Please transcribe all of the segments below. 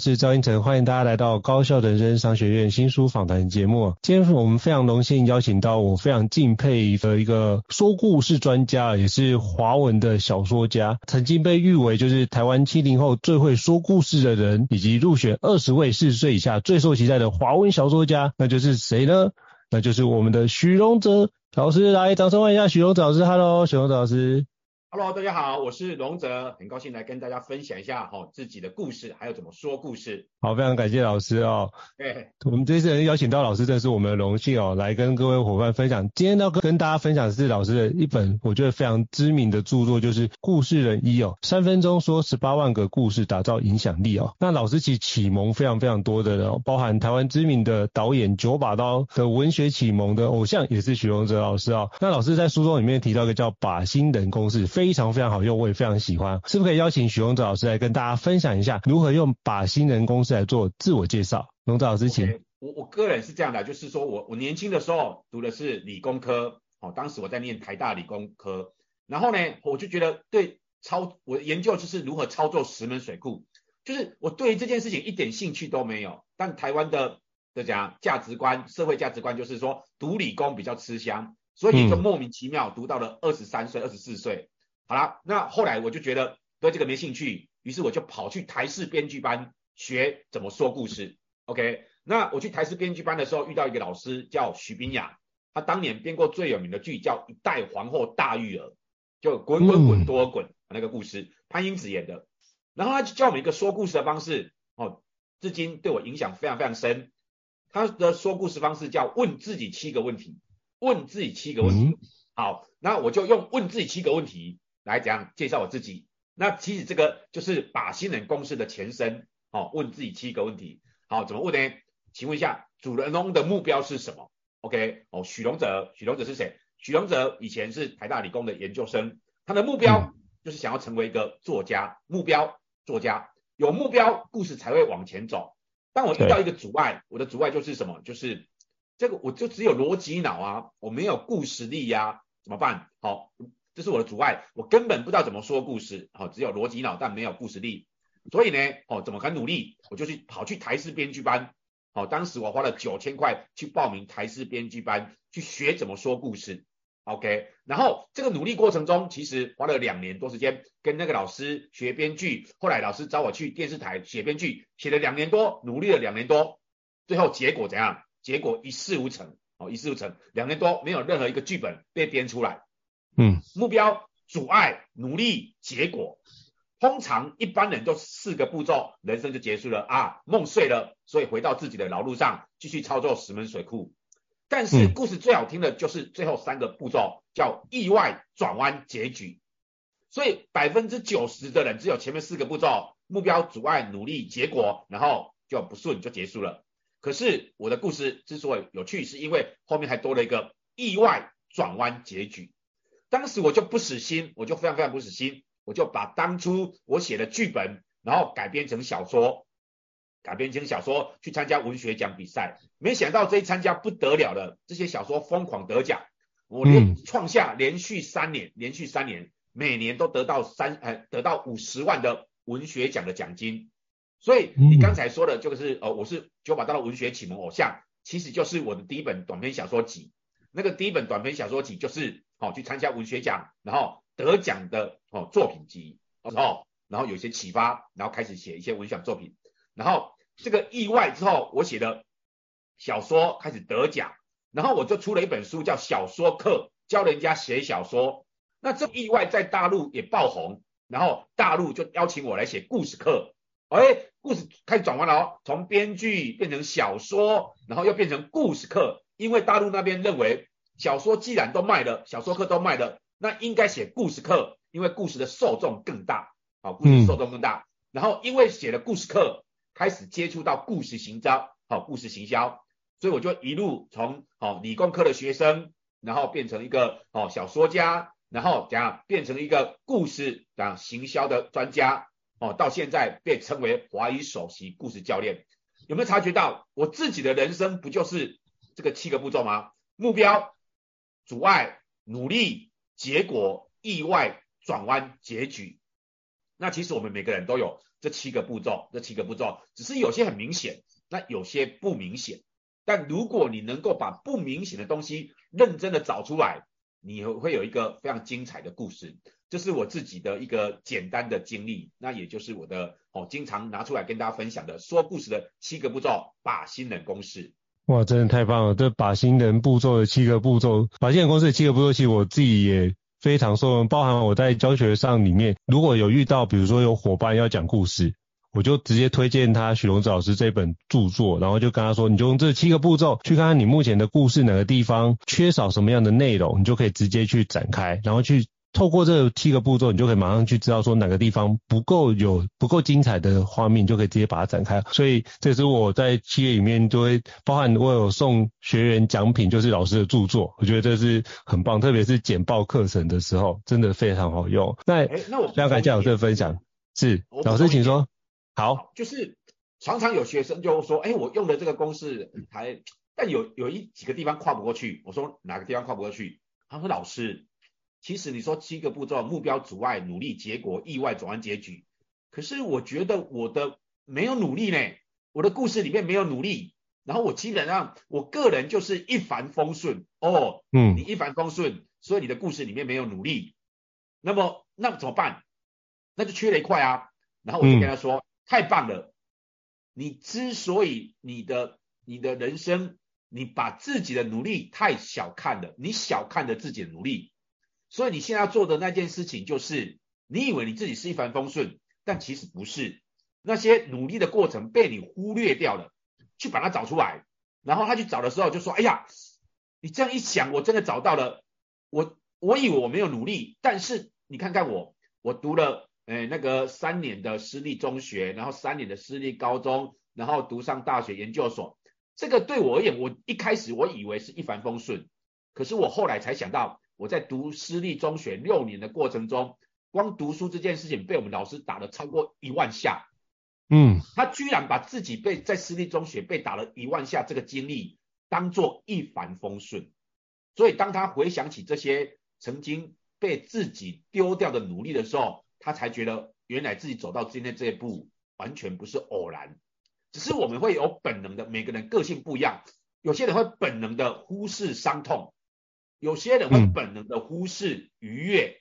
是赵英成，欢迎大家来到高效人生商学院新书访谈节目。今天我们非常荣幸邀请到我非常敬佩的一个说故事专家，也是华文的小说家，曾经被誉为就是台湾七零后最会说故事的人，以及入选二十位四十岁以下最受期待的华文小说家，那就是谁呢？那就是我们的许荣哲老师。来，掌声欢迎一下许荣哲老师。Hello，许荣哲老师。Hello，大家好，我是龙泽，很高兴来跟大家分享一下哈自己的故事，还有怎么说故事。好，非常感谢老师哦。对，我们这次邀请到老师，真是我们的荣幸哦，来跟各位伙伴分享。今天要跟大家分享的是老师的一本我觉得非常知名的著作，就是《故事人一》哦，三分钟说十八万个故事，打造影响力哦。那老师其实启蒙非常非常多的人哦，包含台湾知名的导演九把刀的文学启蒙的偶像，也是许荣哲老师哦。那老师在书中里面提到一个叫把心人公式。非常非常好用，我也非常喜欢。是不是可以邀请许荣哲老师来跟大家分享一下，如何用把新人公司来做自我介绍？荣哲老师，请。Okay, 我我个人是这样的，就是说我我年轻的时候读的是理工科，哦，当时我在念台大理工科，然后呢，我就觉得对操，我的研究就是如何操作石门水库，就是我对于这件事情一点兴趣都没有。但台湾的的讲价值观，社会价值观就是说读理工比较吃香。所以就莫名其妙读到了二十三岁、二十四岁，好了，那后来我就觉得对这个没兴趣，于是我就跑去台视编剧班学怎么说故事。OK，那我去台视编剧班的时候遇到一个老师叫徐冰雅，他当年编过最有名的剧叫《一代皇后大玉儿》，就滚滚滚多滚那个故事，潘英子演的。然后他就教我们一个说故事的方式，哦，至今对我影响非常非常深。他的说故事方式叫问自己七个问题。问自己七个问题，好，那我就用问自己七个问题来讲介绍我自己。那其实这个就是把新人公司的前身，好，问自己七个问题，好，怎么问呢？请问一下，主人翁的目标是什么？OK，哦，许荣哲，许荣哲是谁？许荣哲以前是台大理工的研究生，他的目标就是想要成为一个作家，目标作家，有目标，故事才会往前走。当我遇到一个阻碍，我的阻碍就是什么？就是。这个我就只有逻辑脑啊，我没有故事力呀、啊，怎么办？好，这是我的阻碍，我根本不知道怎么说故事。好，只有逻辑脑，但没有故事力。所以呢，哦，怎么很努力？我就去跑去台视编剧班。好，当时我花了九千块去报名台视编剧班，去学怎么说故事。OK，然后这个努力过程中，其实花了两年多时间，跟那个老师学编剧。后来老师找我去电视台写编剧，写了两年多，努力了两年多，最后结果怎样？结果一事无成，哦，一事无成，两年多没有任何一个剧本被编出来。嗯，目标、阻碍、努力、结果，通常一般人都四个步骤，人生就结束了啊，梦碎了，所以回到自己的老路上继续操作石门水库。但是故事最好听的就是最后三个步骤，叫意外转弯结局。所以百分之九十的人只有前面四个步骤，目标、阻碍、努力、结果，然后就不顺就结束了。可是我的故事之所以有趣，是因为后面还多了一个意外转弯结局。当时我就不死心，我就非常非常不死心，我就把当初我写的剧本，然后改编成小说，改编成小说去参加文学奖比赛。没想到这一参加不得了了，这些小说疯狂得奖，我连创下连续三年，连续三年每年都得到三呃得到五十万的文学奖的奖金。所以你刚才说的就是呃我是九把刀的文学启蒙偶像，其实就是我的第一本短篇小说集。那个第一本短篇小说集就是哦去参加文学奖，然后得奖的哦作品集，然后然后有些启发，然后开始写一些文学作品，然后这个意外之后，我写的小说开始得奖，然后我就出了一本书叫小说课，教人家写小说。那这意外在大陆也爆红，然后大陆就邀请我来写故事课，哎，故事开始转弯了哦，从编剧变成小说，然后又变成故事课。因为大陆那边认为小说既然都卖了，小说课都卖了，那应该写故事课，因为故事的受众更大，好，故事受众更大。然后因为写了故事课，开始接触到故事行销，好，故事行销，所以我就一路从哦理工科的学生，然后变成一个哦小说家，然后怎样变成一个故事讲行销的专家，哦，到现在被称为华语首席故事教练。有没有察觉到我自己的人生不就是？这个七个步骤吗？目标、阻碍、努力、结果、意外、转弯、结局。那其实我们每个人都有这七个步骤，这七个步骤只是有些很明显，那有些不明显。但如果你能够把不明显的东西认真的找出来，你会有一个非常精彩的故事。这是我自己的一个简单的经历，那也就是我的哦，经常拿出来跟大家分享的说故事的七个步骤，把新人公式。哇，真的太棒了！这把新人步骤的七个步骤，把新人公式的七个步骤，其实我自己也非常受用。包含我在教学上里面，如果有遇到，比如说有伙伴要讲故事，我就直接推荐他许荣子老师这本著作，然后就跟他说，你就用这七个步骤去看看你目前的故事哪个地方缺少什么样的内容，你就可以直接去展开，然后去。透过这七个步骤，你就可以马上去知道说哪个地方不够有不够精彩的画面，你就可以直接把它展开。所以这是我在企业里面就会包含我有送学员奖品，就是老师的著作，我觉得这是很棒，特别是简报课程的时候，真的非常好用。那那我非常感谢老师的分享，是老师请说。好，就是常常有学生就说，哎，我用的这个公式还，但有有一几个地方跨不过去。我说哪个地方跨不过去？他说老师。其实你说七个步骤：目标、阻碍、努力、结果、意外、转弯、结局。可是我觉得我的没有努力呢，我的故事里面没有努力。然后我基本上我个人就是一帆风顺哦，嗯，你一帆风顺，所以你的故事里面没有努力。那么那怎么办？那就缺了一块啊。然后我就跟他说：嗯、太棒了，你之所以你的你的人生，你把自己的努力太小看了，你小看了自己的努力。所以你现在要做的那件事情，就是你以为你自己是一帆风顺，但其实不是。那些努力的过程被你忽略掉了，去把它找出来。然后他去找的时候就说：“哎呀，你这样一想，我真的找到了。我我以为我没有努力，但是你看看我，我读了诶那个三年的私立中学，然后三年的私立高中，然后读上大学研究所。这个对我而言，我一开始我以为是一帆风顺，可是我后来才想到。”我在读私立中学六年的过程中，光读书这件事情被我们老师打了超过一万下。嗯，他居然把自己被在私立中学被打了一万下这个经历当做一帆风顺，所以当他回想起这些曾经被自己丢掉的努力的时候，他才觉得原来自己走到今天这一步完全不是偶然，只是我们会有本能的，每个人个性不一样，有些人会本能的忽视伤痛。有些人会本能的忽视愉悦，嗯、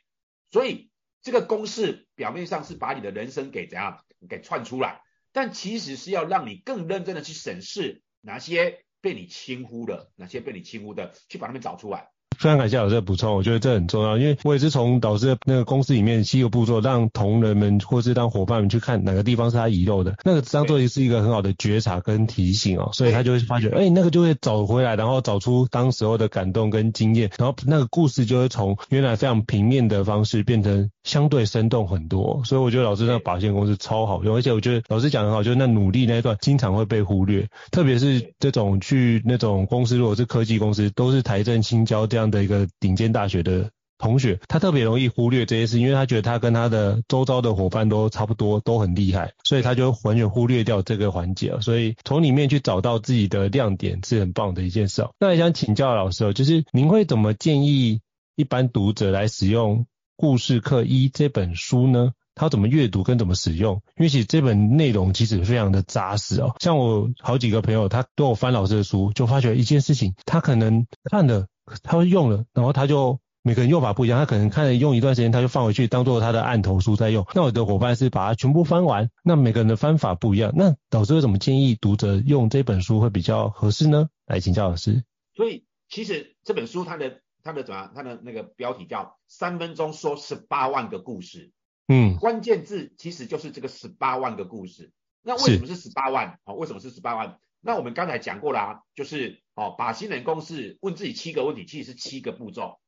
所以这个公式表面上是把你的人生给怎样？给串出来，但其实是要让你更认真的去审视哪些被你轻忽的，哪些被你轻忽的，去把它们找出来。非常感谢老师的补充，我觉得这很重要，因为我也是从导师的那个公司里面七个步骤，让同仁们或是让伙伴们去看哪个地方是他遗漏的，那个当做是一个很好的觉察跟提醒哦，所以他就会发觉，哎、那个就会找回来，然后找出当时候的感动跟经验，然后那个故事就会从原来非常平面的方式变成相对生动很多，所以我觉得老师那个把线公式超好用，而且我觉得老师讲很好，就是那努力那一段经常会被忽略，特别是这种去那种公司，如果是科技公司，都是台正清交这样。的一个顶尖大学的同学，他特别容易忽略这些事，因为他觉得他跟他的周遭的伙伴都差不多，都很厉害，所以他就完全忽略掉这个环节。所以从里面去找到自己的亮点是很棒的一件事。那也想请教老师，就是您会怎么建议一般读者来使用《故事课一》这本书呢？他怎么阅读跟怎么使用？因为其实这本内容其实非常的扎实哦。像我好几个朋友，他都有翻老师的书，就发觉一件事情，他可能看了，他用了，然后他就每个人用法不一样，他可能看了用一段时间，他就放回去当做他的案头书在用。那我的伙伴是把它全部翻完，那每个人的翻法不一样。那老师会怎么建议读者用这本书会比较合适呢？来请教老师。所以其实这本书它的它的怎么样？它的那个标题叫三分钟说十八万个故事。嗯，关键字其实就是这个十八万个故事。那为什么是十八万？哦，为什么是十八万？那我们刚才讲过啦、啊，就是哦，把新人公式问自己七个问题，其实是七个步骤。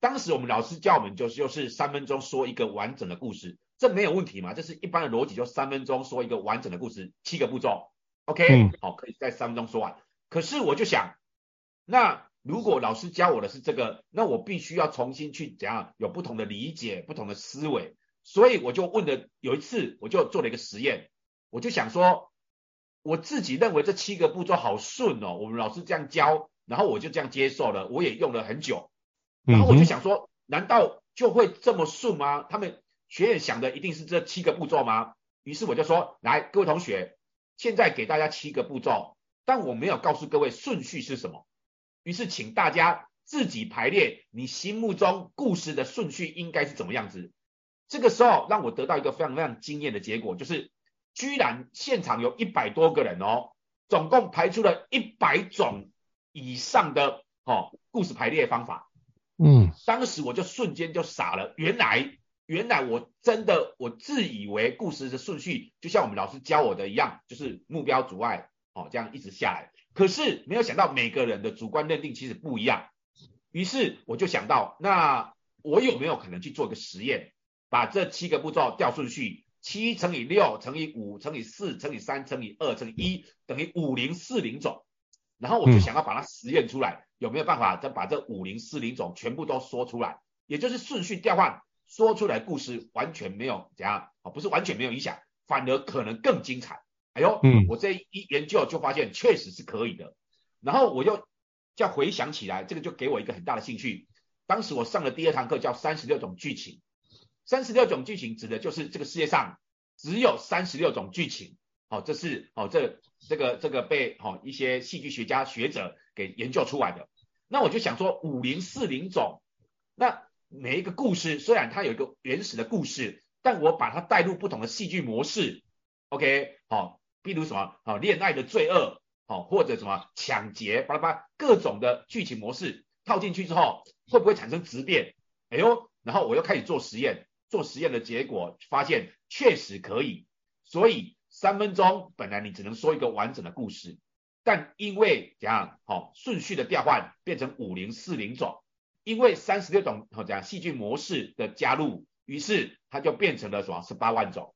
当时我们老师教我们就是就是三分钟说一个完整的故事，这没有问题嘛？这是一般的逻辑，就三分钟说一个完整的故事，七个步骤，OK，好、可以在三分钟说完。可是我就想，那如果老师教我的是这个，那我必须要重新去怎样有不同的理解，不同的思维。所以我就问了，有一次我就做了一个实验，我就想说，我自己认为这七个步骤好顺哦，我们老师这样教，然后我就这样接受了，我也用了很久，然后我就想说，难道就会这么顺吗？他们学员想的一定是这七个步骤吗？于是我就说，来，各位同学，现在给大家七个步骤，但我没有告诉各位顺序是什么，于是请大家自己排列你心目中故事的顺序应该是怎么样子。这个时候让我得到一个非常非常惊艳的结果，就是居然现场有一百多个人哦，总共排出了一百种以上的哦故事排列方法。嗯，当时我就瞬间就傻了，原来原来我真的我自以为故事的顺序就像我们老师教我的一样，就是目标阻碍哦这样一直下来，可是没有想到每个人的主观认定其实不一样，于是我就想到，那我有没有可能去做一个实验？把这七个步骤调顺序，七乘以六乘以五乘以四乘以三乘以二乘以一等于五零四零种，然后我就想要把它实验出来，有没有办法再把这五零四零种全部都说出来？也就是顺序调换，说出来故事完全没有怎样啊？不是完全没有影响，反而可能更精彩。哎呦，嗯，我这一研究就发现确实是可以的。然后我又叫回想起来，这个就给我一个很大的兴趣。当时我上的第二堂课，叫三十六种剧情。三十六种剧情指的就是这个世界上只有三十六种剧情，好，这是好这这个这个被好一些戏剧学家学者给研究出来的。那我就想说五零四零种，那每一个故事虽然它有一个原始的故事，但我把它带入不同的戏剧模式，OK，好，比如什么好恋爱的罪恶，好或者什么抢劫，巴拉巴拉各种的剧情模式套进去之后，会不会产生质变？哎呦，然后我又开始做实验。做实验的结果发现确实可以，所以三分钟本来你只能说一个完整的故事，但因为怎样好顺序的调换变成五零四零种，因为三十六种好讲戏剧模式的加入，于是它就变成了什么十八万种。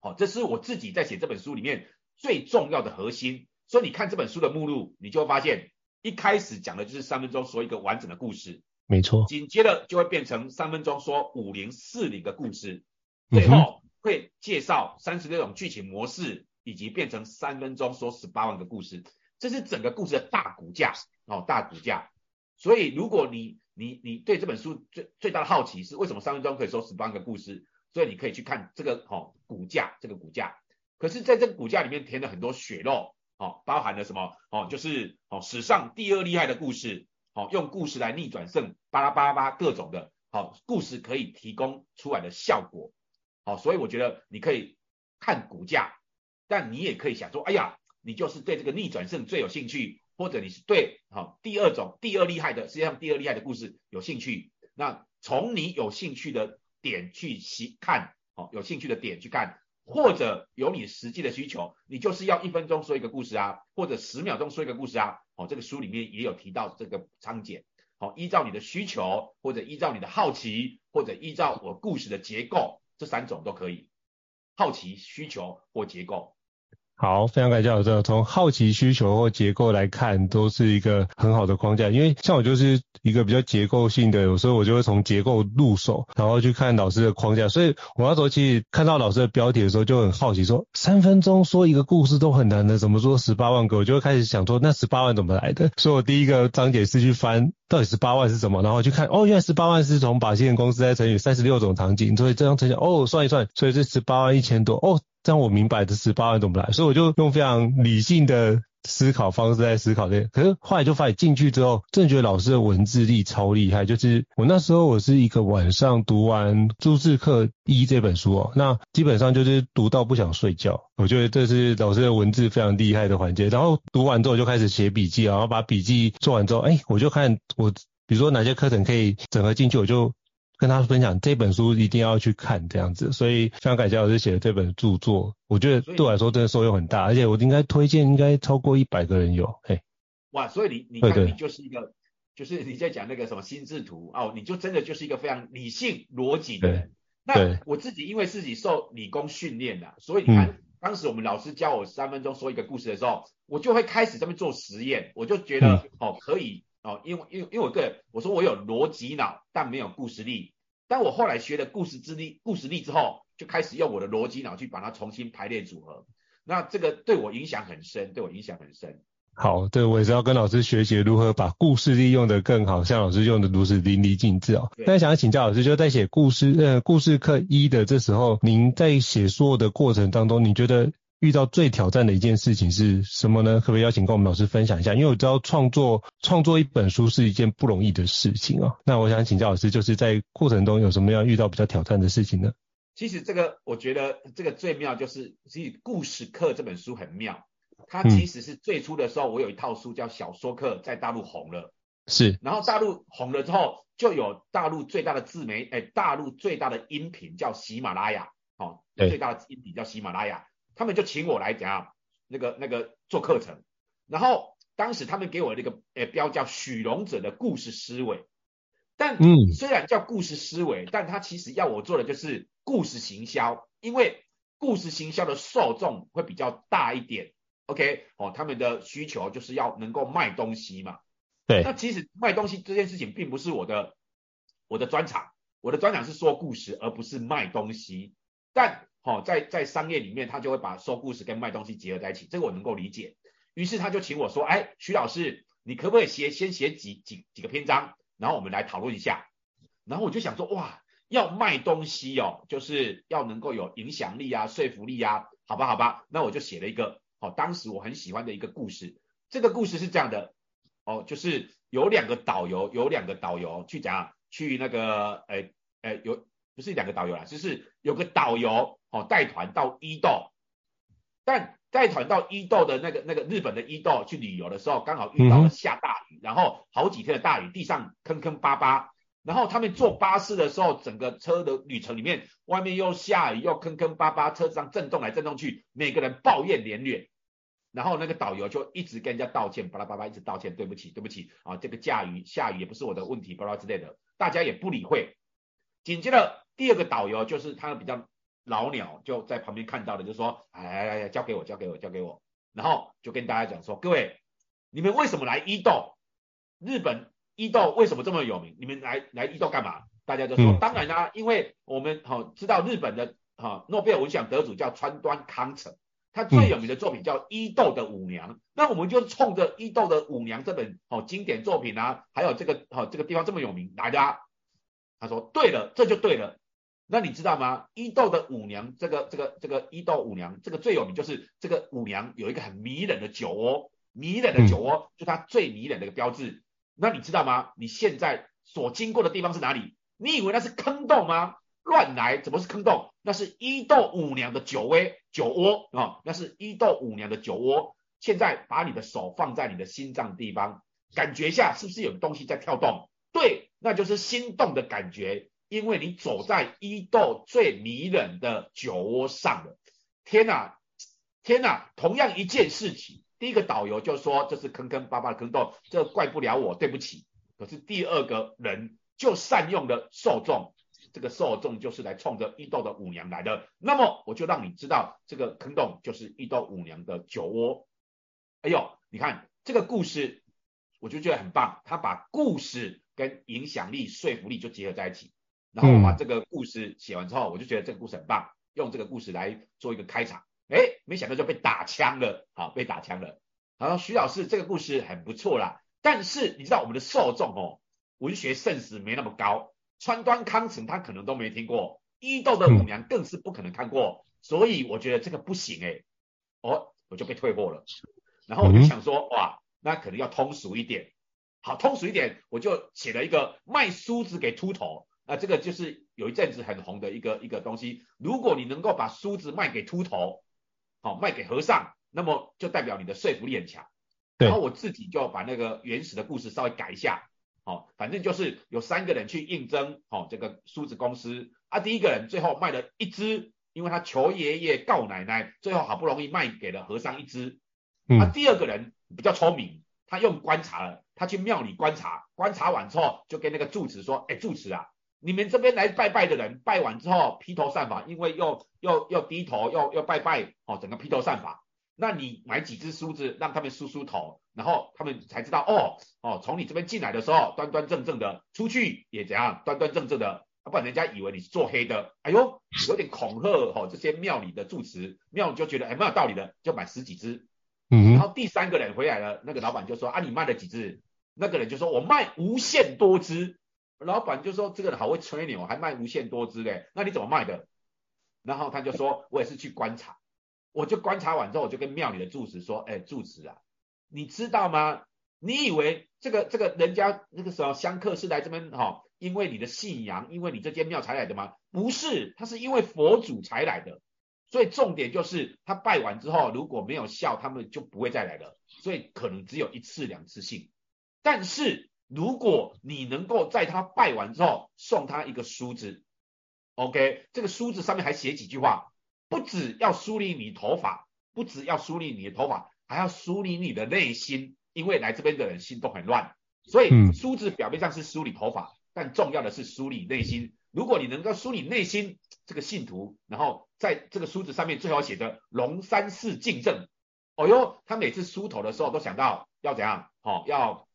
好，这是我自己在写这本书里面最重要的核心。所以你看这本书的目录，你就会发现一开始讲的就是三分钟说一个完整的故事。没错，紧接着就会变成三分钟说五零四零的故事，最后会介绍三十六种剧情模式，以及变成三分钟说十八万个故事，这是整个故事的大骨架哦，大骨架。所以如果你你你对这本书最最大的好奇是为什么三分钟可以说十八万个故事，所以你可以去看这个哦骨架，这个骨架。可是在这个骨架里面填了很多血肉哦，包含了什么哦，就是哦史上第二厉害的故事。好，用故事来逆转胜，巴拉巴拉巴各种的，好，故事可以提供出来的效果，好，所以我觉得你可以看股价，但你也可以想说，哎呀，你就是对这个逆转胜最有兴趣，或者你是对好第二种第二厉害的世界上第二厉害的故事有兴趣，那从你有兴趣的点去习看，好，有兴趣的点去看。或者有你实际的需求，你就是要一分钟说一个故事啊，或者十秒钟说一个故事啊。哦，这个书里面也有提到这个章节。好，依照你的需求，或者依照你的好奇，或者依照我故事的结构，这三种都可以。好奇、需求或结构。好，非常感谢老师。从好奇需求或结构来看，都是一个很好的框架。因为像我就是一个比较结构性的，有时候我就会从结构入手，然后去看老师的框架。所以我那时候其实看到老师的标题的时候，就很好奇说，三分钟说一个故事都很难的，怎么说十八万个？我就会开始想说，那十八万怎么来的？所以我第一个章节是去翻到底十八万是什么，然后去看，哦，原来十八万是从把戏公司再乘以三十六种场景，所以这样乘下，哦，算一算，所以是十八万一千多，哦。这样我明白这十八万怎么来，所以我就用非常理性的思考方式在思考这个。可是后来就发现进去之后，真的觉得老师的文字力超厉害。就是我那时候我是一个晚上读完《朱氏课一》这本书哦，那基本上就是读到不想睡觉。我觉得这是老师的文字非常厉害的环节。然后读完之后就开始写笔记，然后把笔记做完之后，哎，我就看我比如说哪些课程可以整合进去，我就。跟他分享这本书一定要去看这样子，所以非常感谢老师写的这本著作，我觉得对我来说真的受用很大，而且我应该推荐应该超过一百个人有，嘿，哇，所以你你看你就是一个，就是你在讲那个什么心智图哦，你就真的就是一个非常理性逻辑的人。那我自己因为自己受理工训练的，所以你看、嗯、当时我们老师教我三分钟说一个故事的时候，我就会开始这边做实验，我就觉得、嗯、哦可以。哦，因为因为因为我个人，我说我有逻辑脑，但没有故事力。但我后来学了故事之力、故事力之后，就开始用我的逻辑脑去把它重新排列组合。那这个对我影响很深，对我影响很深。好，对我也是要跟老师学习如何把故事力用得更好，像老师用的如此淋漓尽致哦。那想要请教老师，就在写故事呃故事课一的这时候，您在写作的过程当中，你觉得？遇到最挑战的一件事情是什么呢？可不可以邀请跟我们老师分享一下？因为我知道创作创作一本书是一件不容易的事情哦。那我想请教老师，就是在过程中有什么样遇到比较挑战的事情呢？其实这个我觉得这个最妙就是，其实故事课这本书很妙。它其实是最初的时候，我有一套书叫小说课，在大陆红了。是。然后大陆红了之后，就有大陆最大的自媒，哎，大陆最大的音频叫喜马拉雅，哦，最大的音频叫喜马拉雅。他们就请我来讲那个那个做课程，然后当时他们给我那个诶、欸、标叫许荣者的故事思维，但嗯。虽然叫故事思维，但他其实要我做的就是故事行销，因为故事行销的受众会比较大一点，OK？哦，他们的需求就是要能够卖东西嘛，对，那其实卖东西这件事情并不是我的我的专长，我的专长是说故事而不是卖东西，但。哦，在在商业里面，他就会把说故事跟卖东西结合在一起，这个我能够理解。于是他就请我说，哎，徐老师，你可不可以写先写几几几个篇章，然后我们来讨论一下。然后我就想说，哇，要卖东西哦，就是要能够有影响力啊，说服力啊，好吧好吧。那我就写了一个，哦，当时我很喜欢的一个故事。这个故事是这样的，哦，就是有两个导游，有两个导游去讲，去那个，哎哎，有不是两个导游啦，就是有个导游。哦，带团到伊豆，但带团到伊豆的那个那个日本的伊豆去旅游的时候，刚好遇到了下大雨，然后好几天的大雨，地上坑坑巴巴，然后他们坐巴士的时候，整个车的旅程里面，外面又下雨又坑坑巴巴，车上震动来震动去，每个人抱怨连连，然后那个导游就一直跟人家道歉，巴拉巴拉一直道歉，对不起对不起啊，这个下雨下雨也不是我的问题，巴拉之类的，大家也不理会。紧接着第二个导游就是他比较。老鸟就在旁边看到的，就说：“哎来来来，交给我，交给我，交给我。”然后就跟大家讲说：“各位，你们为什么来伊豆？日本伊豆为什么这么有名？你们来来伊豆干嘛？”大家就说：“嗯、当然啦、啊，因为我们好、哦、知道日本的哈诺贝尔文学奖得主叫川端康成，他最有名的作品叫《伊豆的舞娘》。嗯、那我们就冲着《伊豆的舞娘》这本好、哦、经典作品啊，还有这个好、哦、这个地方这么有名来的、啊。”他说：“对了，这就对了。”那你知道吗？伊豆的舞娘，这个这个这个伊豆舞娘，这个最有名就是这个舞娘有一个很迷人的酒窝，迷人的酒窝就它最迷人的一个标志。那你知道吗？你现在所经过的地方是哪里？你以为那是坑洞吗？乱来，怎么是坑洞？那是伊豆舞娘的酒窝，酒窝啊、哦，那是伊豆舞娘的酒窝。现在把你的手放在你的心脏地方，感觉一下是不是有东西在跳动？对，那就是心动的感觉。因为你走在伊豆最迷人的酒窝上了，天哪，天哪！同样一件事情，第一个导游就说这是坑坑巴巴的坑洞，这怪不了我，对不起。可是第二个人就善用了受众，这个受众就是来冲着伊豆的舞娘来的，那么我就让你知道这个坑洞就是伊豆舞娘的酒窝。哎呦，你看这个故事，我就觉得很棒，他把故事跟影响力、说服力就结合在一起。然后我把这个故事写完之后，我就觉得这个故事很棒，用这个故事来做一个开场。哎，没想到就被打枪了，好，被打枪了。然后徐老师这个故事很不错啦，但是你知道我们的受众哦，文学圣史没那么高，川端康成他可能都没听过，伊豆的舞娘更是不可能看过，所以我觉得这个不行哎，哦，我就被退货了。然后我就想说，哇，那可能要通俗一点，好，通俗一点，我就写了一个卖梳子给秃头。那这个就是有一阵子很红的一个一个东西。如果你能够把梳子卖给秃头，好，卖给和尚，那么就代表你的说服力很强。然后我自己就把那个原始的故事稍微改一下，好，反正就是有三个人去应征，好，这个梳子公司啊，第一个人最后卖了一只，因为他求爷爷告奶奶，最后好不容易卖给了和尚一只。啊，第二个人比较聪明，他用观察了，他去庙里观察，观察完之后就跟那个住持说，哎，住持啊。你们这边来拜拜的人，拜完之后披头散发，因为又又又低头又又拜拜，哦，整个披头散发。那你买几只梳子，让他们梳梳头，然后他们才知道，哦哦，从你这边进来的时候端端正正的，出去也怎样端端正正的，啊，不然人家以为你是做黑的。哎呦，有点恐吓哦，这些庙里的住持，庙里就觉得哎蛮有道理的，就买十几只。嗯，然后第三个人回来了，那个老板就说啊，你卖了几只？那个人就说我卖无限多只。老板就说：“这个人好会吹牛，还卖无限多只嘞，那你怎么卖的？”然后他就说：“我也是去观察，我就观察完之后，我就跟庙里的住持说：‘哎，住持啊，你知道吗？你以为这个这个人家那个时候香客是来这边哈、哦，因为你的信仰，因为你这间庙才来的吗？不是，他是因为佛祖才来的。所以重点就是他拜完之后，如果没有效，他们就不会再来了。所以可能只有一次两次性，但是。”如果你能够在他拜完之后送他一个梳子，OK，这个梳子上面还写几句话，不只要梳理你头发，不只要梳理你的头发，还要梳理你的内心，因为来这边的人心都很乱，所以梳子表面上是梳理头发，但重要的是梳理内心。如果你能够梳理内心，这个信徒，然后在这个梳子上面最好写着龙山寺净正，哦哟，他每次梳头的时候都想到要怎样，哦，要。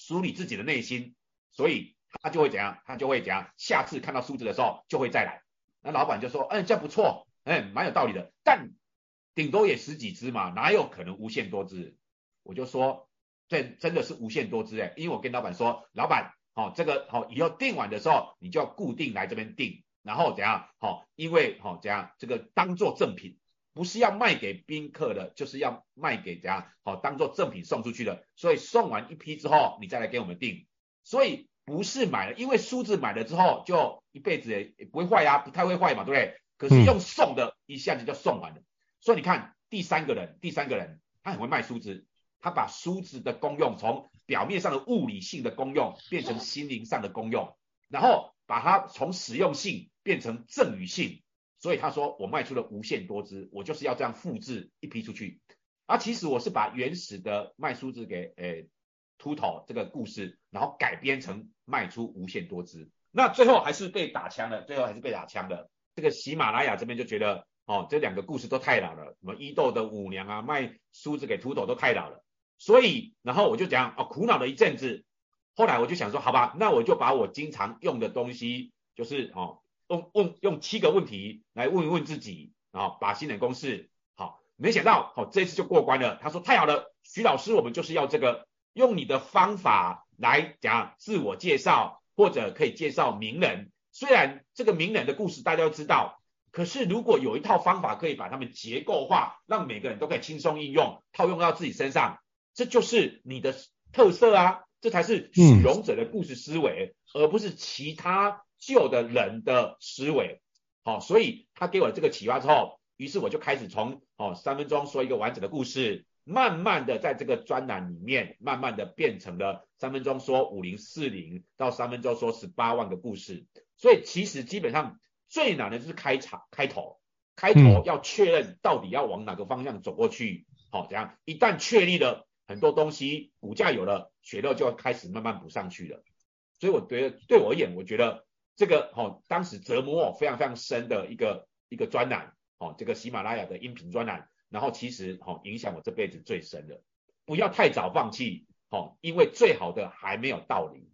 梳理自己的内心，所以他就会怎样？他就会怎样？下次看到梳子的时候就会再来。那老板就说：“嗯，这不错，嗯，蛮有道理的。但顶多也十几只嘛，哪有可能无限多只？”我就说：“这真的是无限多只哎，因为我跟老板说，老板，好、哦，这个好、哦，以后订完的时候你就要固定来这边订，然后怎样？好、因为好、怎样？这个当做赠品。”不是要卖给宾客的，就是要卖给怎样好当做赠品送出去的。所以送完一批之后，你再来给我们订。所以不是买了，因为梳子买了之后就一辈子也不会坏呀、不太会坏嘛，对不对？可是用送的，一下子就送完了。所以你看第三个人，第三个人他很会卖梳子，他把梳子的功用从表面上的物理性的功用变成心灵上的功用，然后把它从实用性变成赠与性。所以他说我卖出了无限多只，我就是要这样复制一批出去。啊、其实我是把原始的卖梳子给诶秃头这个故事，然后改编成卖出无限多只。那最后还是被打枪了，最后还是被打枪了。这个喜马拉雅这边就觉得哦，这两个故事都太老了，什么伊豆的舞娘啊，卖梳子给秃头都太老了。所以然后我就讲哦，苦恼了一阵子。后来我就想说，好吧，那我就把我经常用的东西，就是哦。用问用七个问题来问一问自己啊，把新人公式好，没想到好这次就过关了。他说太好了，徐老师，我们就是要这个，用你的方法来讲自我介绍，或者可以介绍名人。虽然这个名人的故事大家都知道，可是如果有一套方法可以把他们结构化，让每个人都可以轻松应用，套用到自己身上，这就是你的特色啊，这才是许荣哲的故事思维，而不是其他。旧的人的思维，好，所以他给我这个启发之后，于是我就开始从哦三分钟说一个完整的故事，慢慢的在这个专栏里面，慢慢的变成了三分钟说五零四零到三分钟说十八万个故事。所以其实基本上最难的就是开场开头，开头要确认到底要往哪个方向走过去，好，怎样一旦确立了很多东西，骨架有了，血肉就要开始慢慢补上去了。所以我觉得对我而言，我觉得。这个哦，当时折磨我非常非常深的一个一个专栏哦，这个喜马拉雅的音频专栏，然后其实哦影响我这辈子最深的，不要太早放弃哦，因为最好的还没有到临。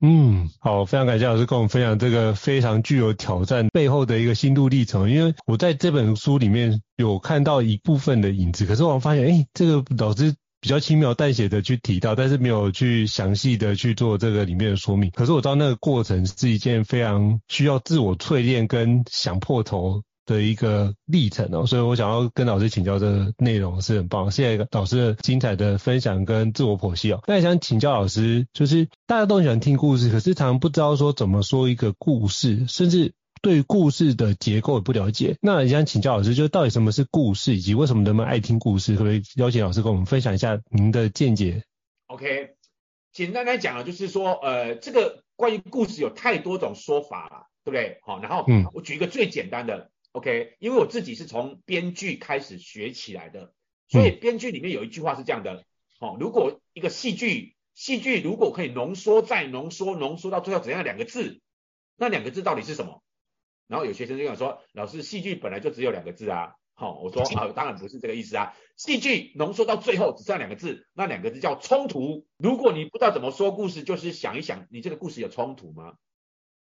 嗯，好，非常感谢老师跟我们分享这个非常具有挑战背后的一个心路历程。因为我在这本书里面有看到一部分的影子，可是我发现，哎，这个老师比较轻描淡写的去提到，但是没有去详细的去做这个里面的说明。可是我知道那个过程是一件非常需要自我淬炼跟想破头的一个历程哦，所以我想要跟老师请教这个内容是很棒，谢谢老师的精彩的分享跟自我剖析哦。那也想请教老师，就是大家都喜欢听故事，可是常常不知道说怎么说一个故事，甚至对故事的结构也不了解。那也想请教老师，就到底什么是故事，以及为什么人们爱听故事？可不可以邀请老师跟我们分享一下您的见解？OK，简单来讲啊，就是说，呃，这个关于故事有太多种说法了，对不对？好，然后嗯，我举一个最简单的。嗯 OK，因为我自己是从编剧开始学起来的，所以编剧里面有一句话是这样的：哦，如果一个戏剧，戏剧如果可以浓缩再浓缩，浓缩到最后怎样两个字，那两个字到底是什么？然后有学生就想说，老师，戏剧本来就只有两个字啊。好，我说啊，当然不是这个意思啊，戏剧浓缩到最后只剩两个字，那两个字叫冲突。如果你不知道怎么说故事，就是想一想，你这个故事有冲突吗？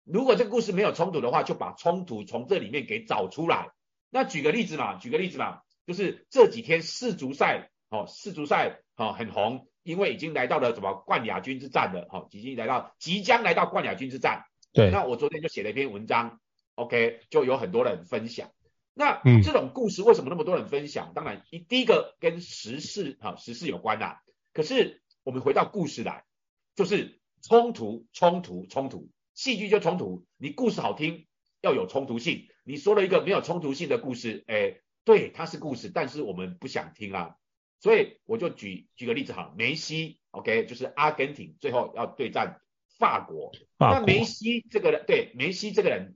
如果这个故事没有冲突的话，就把冲突从这里面给找出来。那举个例子嘛，举个例子嘛，就是这几天世足赛，哦，世足赛哦很红，因为已经来到了什么冠亚军之战了，哦，已经来到即将来到冠亚军之战。对。那我昨天就写了一篇文章，OK，就有很多人分享。那这种故事为什么那么多人分享？嗯、当然，一第一个跟时事啊时事有关呐。可是我们回到故事来，就是冲突，冲突，冲突。戏剧就冲突，你故事好听要有冲突性。你说了一个没有冲突性的故事，哎，对，它是故事，但是我们不想听啊。所以我就举举个例子哈，梅西，OK，就是阿根廷最后要对战法国。法国。那梅西这个人，对，梅西这个人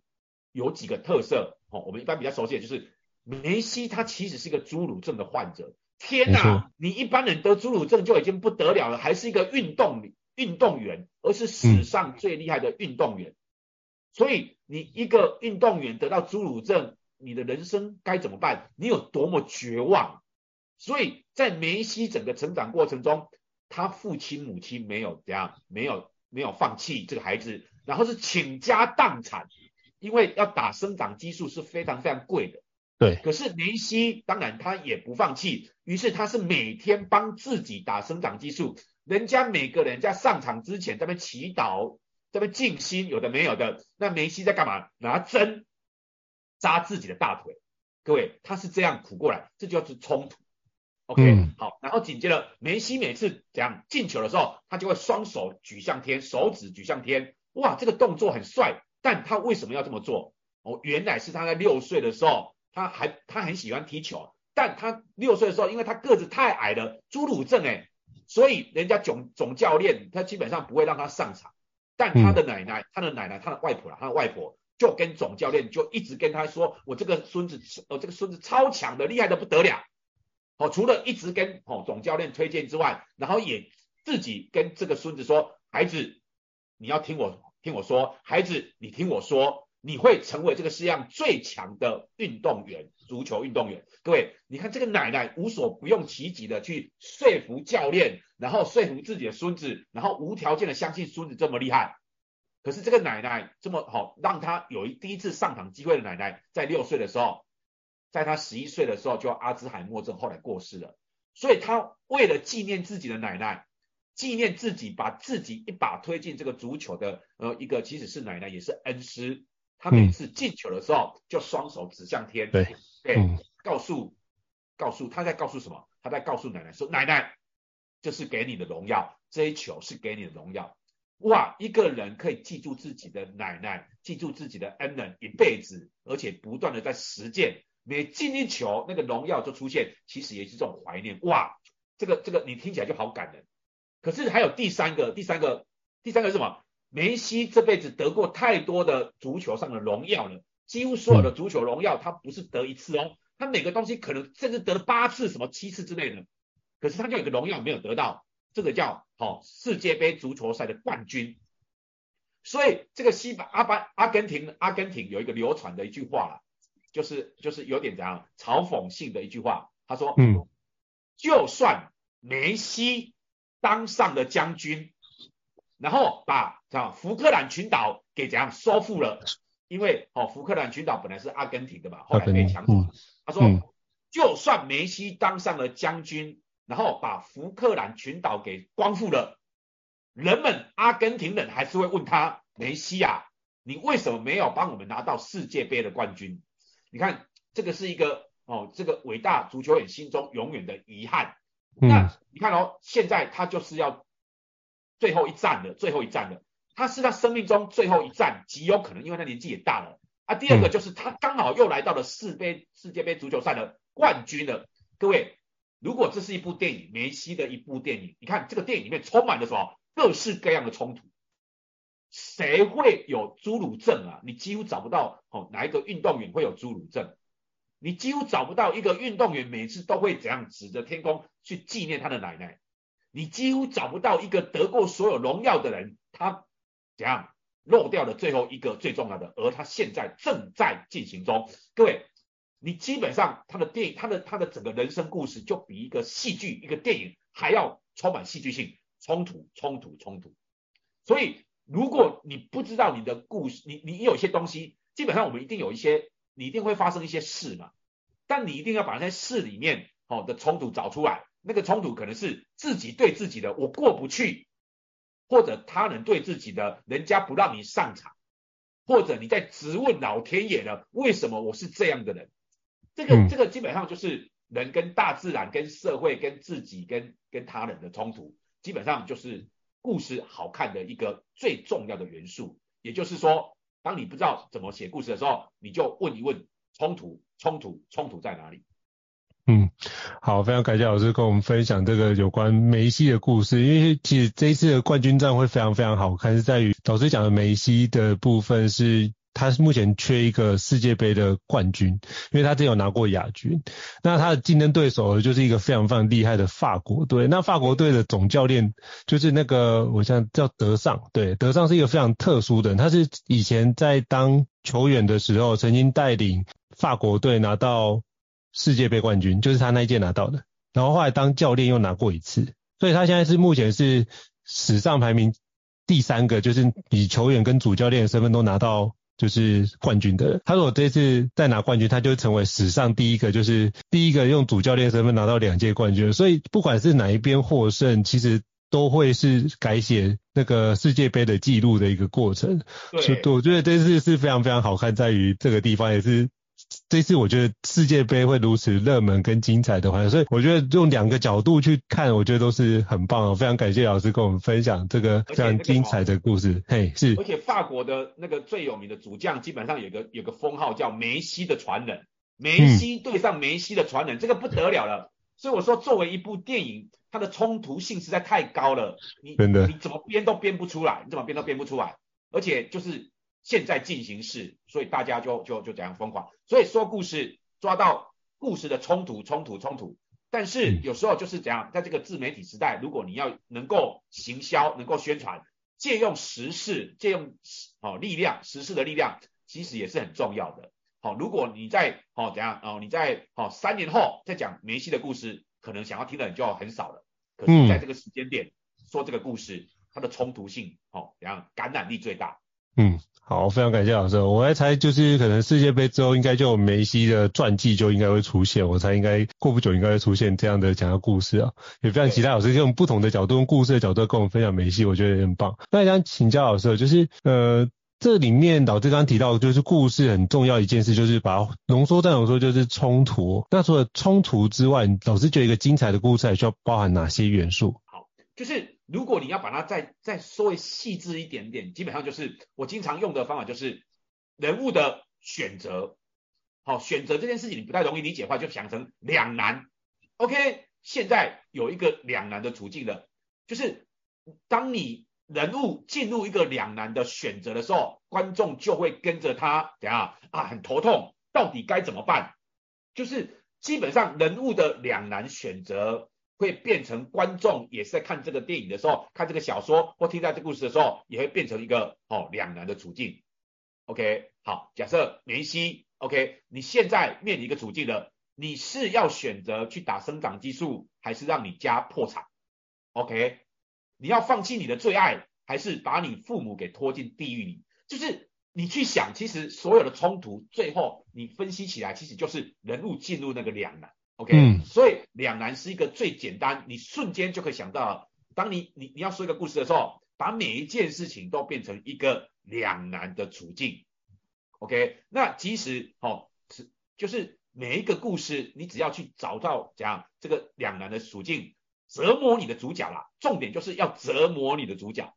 有几个特色哦，我们一般比较熟悉的就是梅西他其实是一个侏儒症的患者。天哪，你一般人得侏儒症就已经不得了了，还是一个运动运动员，而是史上最厉害的运动员。嗯、所以你一个运动员得到侏儒症，你的人生该怎么办？你有多么绝望？所以在梅西整个成长过程中，他父亲母亲没有怎样，没有没有放弃这个孩子，然后是倾家荡产，因为要打生长激素是非常非常贵的。对。可是梅西当然他也不放弃，于是他是每天帮自己打生长激素。人家每个人在上场之前在那祈祷，在那静心，有的没有的。那梅西在干嘛？拿针扎自己的大腿。各位，他是这样苦过来，这就是冲突。OK，、嗯、好。然后紧接着，梅西每次这样进球的时候，他就会双手举向天，手指举向天。哇，这个动作很帅。但他为什么要这么做？哦，原来是他在六岁的时候，他还他很喜欢踢球，但他六岁的时候，因为他个子太矮了，侏儒症哎。所以人家总总教练他基本上不会让他上场，但他的奶奶、他的奶奶、他的外婆啦，他的外婆就跟总教练就一直跟他说，我这个孙子，我，这个孙子超强的，厉害的不得了。哦，除了一直跟哦总教练推荐之外，然后也自己跟这个孙子说，孩子，你要听我听我说，孩子，你听我说。你会成为这个世界上最强的运动员，足球运动员。各位，你看这个奶奶无所不用其极的去说服教练，然后说服自己的孙子，然后无条件的相信孙子这么厉害。可是这个奶奶这么好，让他有一第一次上场机会的奶奶，在六岁的时候，在他十一岁的时候就阿兹海默症，后来过世了。所以他为了纪念自己的奶奶，纪念自己把自己一把推进这个足球的呃一个，即使是奶奶也是恩师。他每次进球的时候，就双手指向天，对对，告诉告诉他在告诉什么？他在告诉奶奶说：“奶奶，这是给你的荣耀，这一球是给你的荣耀。”哇，一个人可以记住自己的奶奶，记住自己的恩人一辈子，而且不断的在实践，每进一球，那个荣耀就出现，其实也是这种怀念。哇，这个这个你听起来就好感人。可是还有第三个，第三个，第三个是什么？梅西这辈子得过太多的足球上的荣耀了，几乎所有的足球荣耀他不是得一次哦，他每个东西可能甚至得了八次、什么七次之类的，可是他就有个荣耀没有得到，这个叫好世界杯足球赛的冠军。所以这个西班阿巴阿根廷阿根廷有一个流传的一句话啦，就是就是有点怎样嘲讽性的一句话，他说，嗯，就算梅西当上了将军，然后把这样福克兰群岛给怎样收复了，因为哦福克兰群岛本来是阿根廷的嘛，后来被抢走，嗯，他说，嗯，就算梅西当上了将军，然后把福克兰群岛给光复了。人们，阿根廷人还是会问他，梅西啊，你为什么没有帮我们拿到世界杯的冠军？你看，这个是一个哦，这个伟大足球员心中永远的遗憾。嗯、那你看哦，现在他就是要最后一战了，最后一战了。他是他生命中最后一战，极有可能，因为他年纪也大了。啊，第二个就是他刚好又来到了世杯世界杯足球赛的冠军了。各位，如果这是一部电影，梅西的一部电影，你看这个电影里面充满了什么？各式各样的冲突，谁会有侏儒症啊？你几乎找不到哦，哪一个运动员会有侏儒症？你几乎找不到一个运动员每次都会怎样指着天空去纪念他的奶奶。你几乎找不到一个得过所有荣耀的人，他怎样漏掉了最后一个最重要的，而他现在正在进行中。各位，你基本上他的电影，他的他的整个人生故事，就比一个戏剧、一个电影还要充满戏剧性。冲突，冲突，冲突。所以，如果你不知道你的故事，你你有一些东西，基本上我们一定有一些，你一定会发生一些事嘛。但你一定要把那些事里面好的冲突找出来。那个冲突可能是自己对自己的我过不去，或者他人对自己的人家不让你上场，或者你在质问老天爷了，为什么我是这样的人？这个这个基本上就是人跟大自然、跟社会、跟自己、跟跟他人的冲突。基本上就是故事好看的一个最重要的元素，也就是说，当你不知道怎么写故事的时候，你就问一问冲突，冲突，冲突在哪里？嗯，好，非常感谢老师跟我们分享这个有关梅西的故事，因为其实这一次的冠军战会非常非常好看，是在于老师讲的梅西的部分是。他是目前缺一个世界杯的冠军，因为他之前有拿过亚军。那他的竞争对手就是一个非常非常厉害的法国队。那法国队的总教练就是那个，我想叫德尚。对，德尚是一个非常特殊的人，他是以前在当球员的时候，曾经带领法国队拿到世界杯冠军，就是他那一届拿到的。然后后来当教练又拿过一次，所以他现在是目前是史上排名第三个，就是以球员跟主教练的身份都拿到。就是冠军的，他如果这次再拿冠军，他就成为史上第一个，就是第一个用主教练身份拿到两届冠军。所以不管是哪一边获胜，其实都会是改写那个世界杯的记录的一个过程。对，我觉得这次是非常非常好看，在于这个地方也是。这次我觉得世界杯会如此热门跟精彩的话，所以我觉得用两个角度去看，我觉得都是很棒哦。非常感谢老师跟我们分享这个非常精彩的故事。嘿，是。而且法国的那个最有名的主将，基本上有个有个封号叫梅西的传人，梅西对上梅西的传人，嗯、这个不得了了。所以我说，作为一部电影，它的冲突性实在太高了，你真的你怎么编都编不出来，你怎么编都编不出来，而且就是。现在进行式，所以大家就就就这样疯狂。所以说故事抓到故事的冲突，冲突，冲突。但是有时候就是怎样，在这个自媒体时代，如果你要能够行销，能够宣传，借用时事，借用哦力量，时事的力量，其实也是很重要的。好，如果你在哦怎样哦你在哦三年后再讲梅西的故事，可能想要听的人就很少了。可是在这个时间点说这个故事，它的冲突性哦怎样感染力最大。嗯。好，非常感谢老师。我来猜，就是可能世界杯之后，应该就梅西的传记就应该会出现。我猜应该过不久应该会出现这样的讲的故事啊，也非常期待老师用不同的角度、用故事的角度跟我们分享梅西，我觉得也很棒。那想请教老师，就是呃，这里面老师刚提到，就是故事很重要一件事，就是把浓缩再浓缩，就是冲突。那除了冲突之外，老师觉得一个精彩的故事还需要包含哪些元素？好，就是。如果你要把它再再稍微细致一点点，基本上就是我经常用的方法，就是人物的选择。好，选择这件事情你不太容易理解的话，就想成两难。OK，现在有一个两难的处境了，就是当你人物进入一个两难的选择的时候，观众就会跟着他，怎样啊？很头痛，到底该怎么办？就是基本上人物的两难选择。会变成观众也是在看这个电影的时候，看这个小说或听到这故事的时候，也会变成一个哦两难的处境。OK，好，假设梅西，OK，你现在面临一个处境了，你是要选择去打生长激素，还是让你家破产？OK，你要放弃你的最爱，还是把你父母给拖进地狱里？就是你去想，其实所有的冲突，最后你分析起来，其实就是人物进入那个两难。OK，、嗯、所以两难是一个最简单，你瞬间就可以想到，当你你你要说一个故事的时候，把每一件事情都变成一个两难的处境。OK，那其实哦是就是每一个故事，你只要去找到怎样这个两难的处境，折磨你的主角啦，重点就是要折磨你的主角。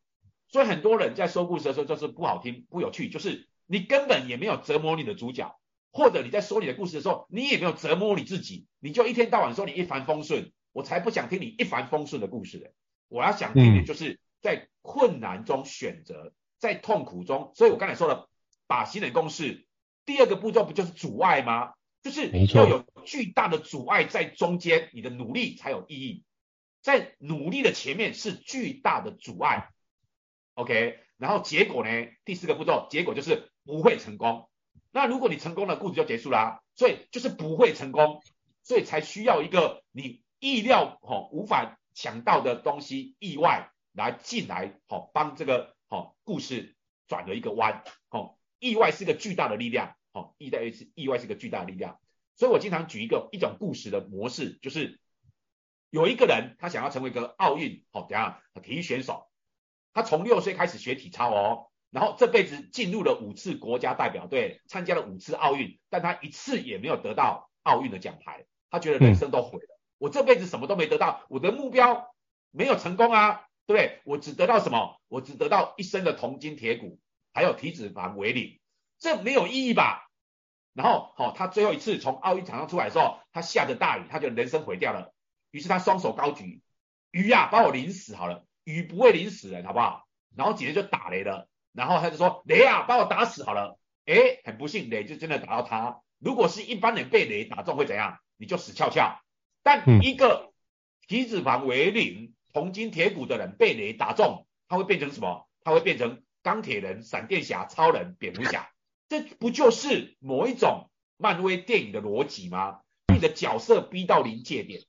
所以很多人在说故事的时候就是不好听不有趣，就是你根本也没有折磨你的主角。或者你在说你的故事的时候，你也没有折磨你自己，你就一天到晚说你一帆风顺，我才不想听你一帆风顺的故事的。我要想听的就是在困难中选择，在痛苦中。所以我刚才说了，把新人公式第二个步骤不就是阻碍吗？就是要有巨大的阻碍在中间，你的努力才有意义。在努力的前面是巨大的阻碍，OK，然后结果呢？第四个步骤，结果就是不会成功。那如果你成功了，故事就结束啦、啊。所以就是不会成功，所以才需要一个你意料哦无法想到的东西，意外来进来，好帮这个好故事转了一个弯。哦，意外是个巨大的力量。哦，意外是意外是个巨大的力量。所以我经常举一个一种故事的模式，就是有一个人他想要成为一个奥运好怎样体育选手，他从六岁开始学体操哦。然后这辈子进入了五次国家代表队，参加了五次奥运，但他一次也没有得到奥运的奖牌，他觉得人生都毁了。我这辈子什么都没得到，我的目标没有成功啊，对不对？我只得到什么？我只得到一身的铜筋铁骨，还有体脂肪为零，这没有意义吧？然后，好、哦，他最后一次从奥运场上出来的时候，他下着大雨，他觉得人生毁掉了，于是他双手高举，雨呀、把我淋死好了，雨不会淋死人，好不好？然后紧接着就打雷了。然后他就说雷啊，把我打死好了。诶，很不幸，雷就真的打到他。如果是一般人被雷打中会怎样？你就死翘翘。但一个体脂肪为零、铜筋铁骨的人被雷打中，他会变成什么？他会变成钢铁人、闪电侠、超人、蝙蝠侠。这不就是某一种漫威电影的逻辑吗？你的角色逼到临界点，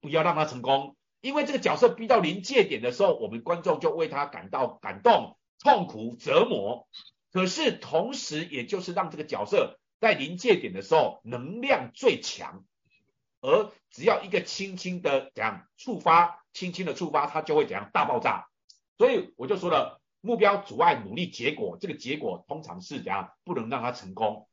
不要让他成功，因为这个角色逼到临界点的时候，我们观众就为他感到感动。痛苦折磨，可是同时也就是让这个角色在临界点的时候能量最强，而只要一个轻轻的怎样触发，轻轻的触发，它就会怎样大爆炸。所以我就说了，目标阻碍努力结果，这个结果通常是怎样不能让它成功，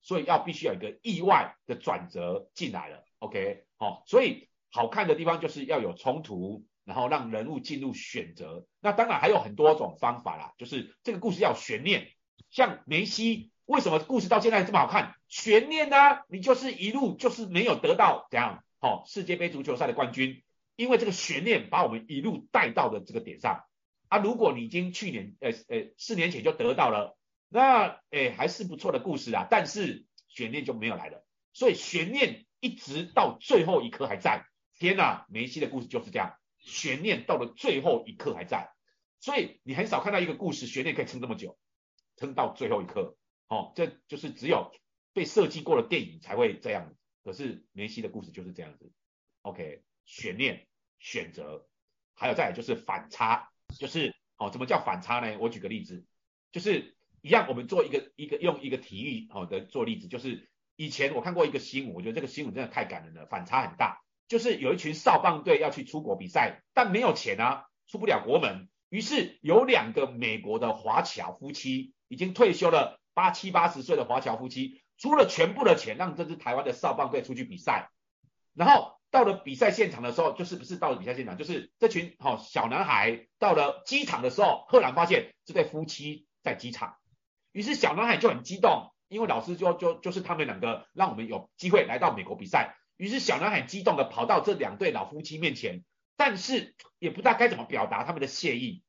所以要必须有一个意外的转折进来了。OK，好，所以好看的地方就是要有冲突。然后让人物进入选择，那当然还有很多种方法啦，就是这个故事要悬念。像梅西，为什么故事到现在这么好看？悬念呢、你就是一路就是没有得到怎样，好、哦、世界杯足球赛的冠军，因为这个悬念把我们一路带到了这个点上。啊，如果你已经去年呃呃四年前就得到了，那诶还是不错的故事啊，但是悬念就没有来了，所以悬念一直到最后一刻还在。天哪，梅西的故事就是这样。悬念到了最后一刻还在，所以你很少看到一个故事悬念可以撑这么久，撑到最后一刻，哦，这就是只有被设计过的电影才会这样子。可是梅西的故事就是这样子，OK，悬念、选择，还有再来就是反差，就是哦，怎么叫反差呢？我举个例子，就是一样，我们做一个一个用一个体育好的做例子，就是以前我看过一个新闻，我觉得这个新闻真的太感人了，反差很大。就是有一群少棒队要去出国比赛，但没有钱啊，出不了国门。于是有两个美国的华侨夫妻，已经退休了八七八十岁的华侨夫妻，出了全部的钱让这支台湾的少棒队出去比赛。然后到了比赛现场的时候，就是不是到了比赛现场，就是这群好小男孩到了机场的时候，赫然发现这对夫妻在机场。于是小男孩就很激动，因为老师就就就是他们两个让我们有机会来到美国比赛。于是小男孩激动的跑到这两对老夫妻面前，但是也不知道该怎么表达他们的谢意。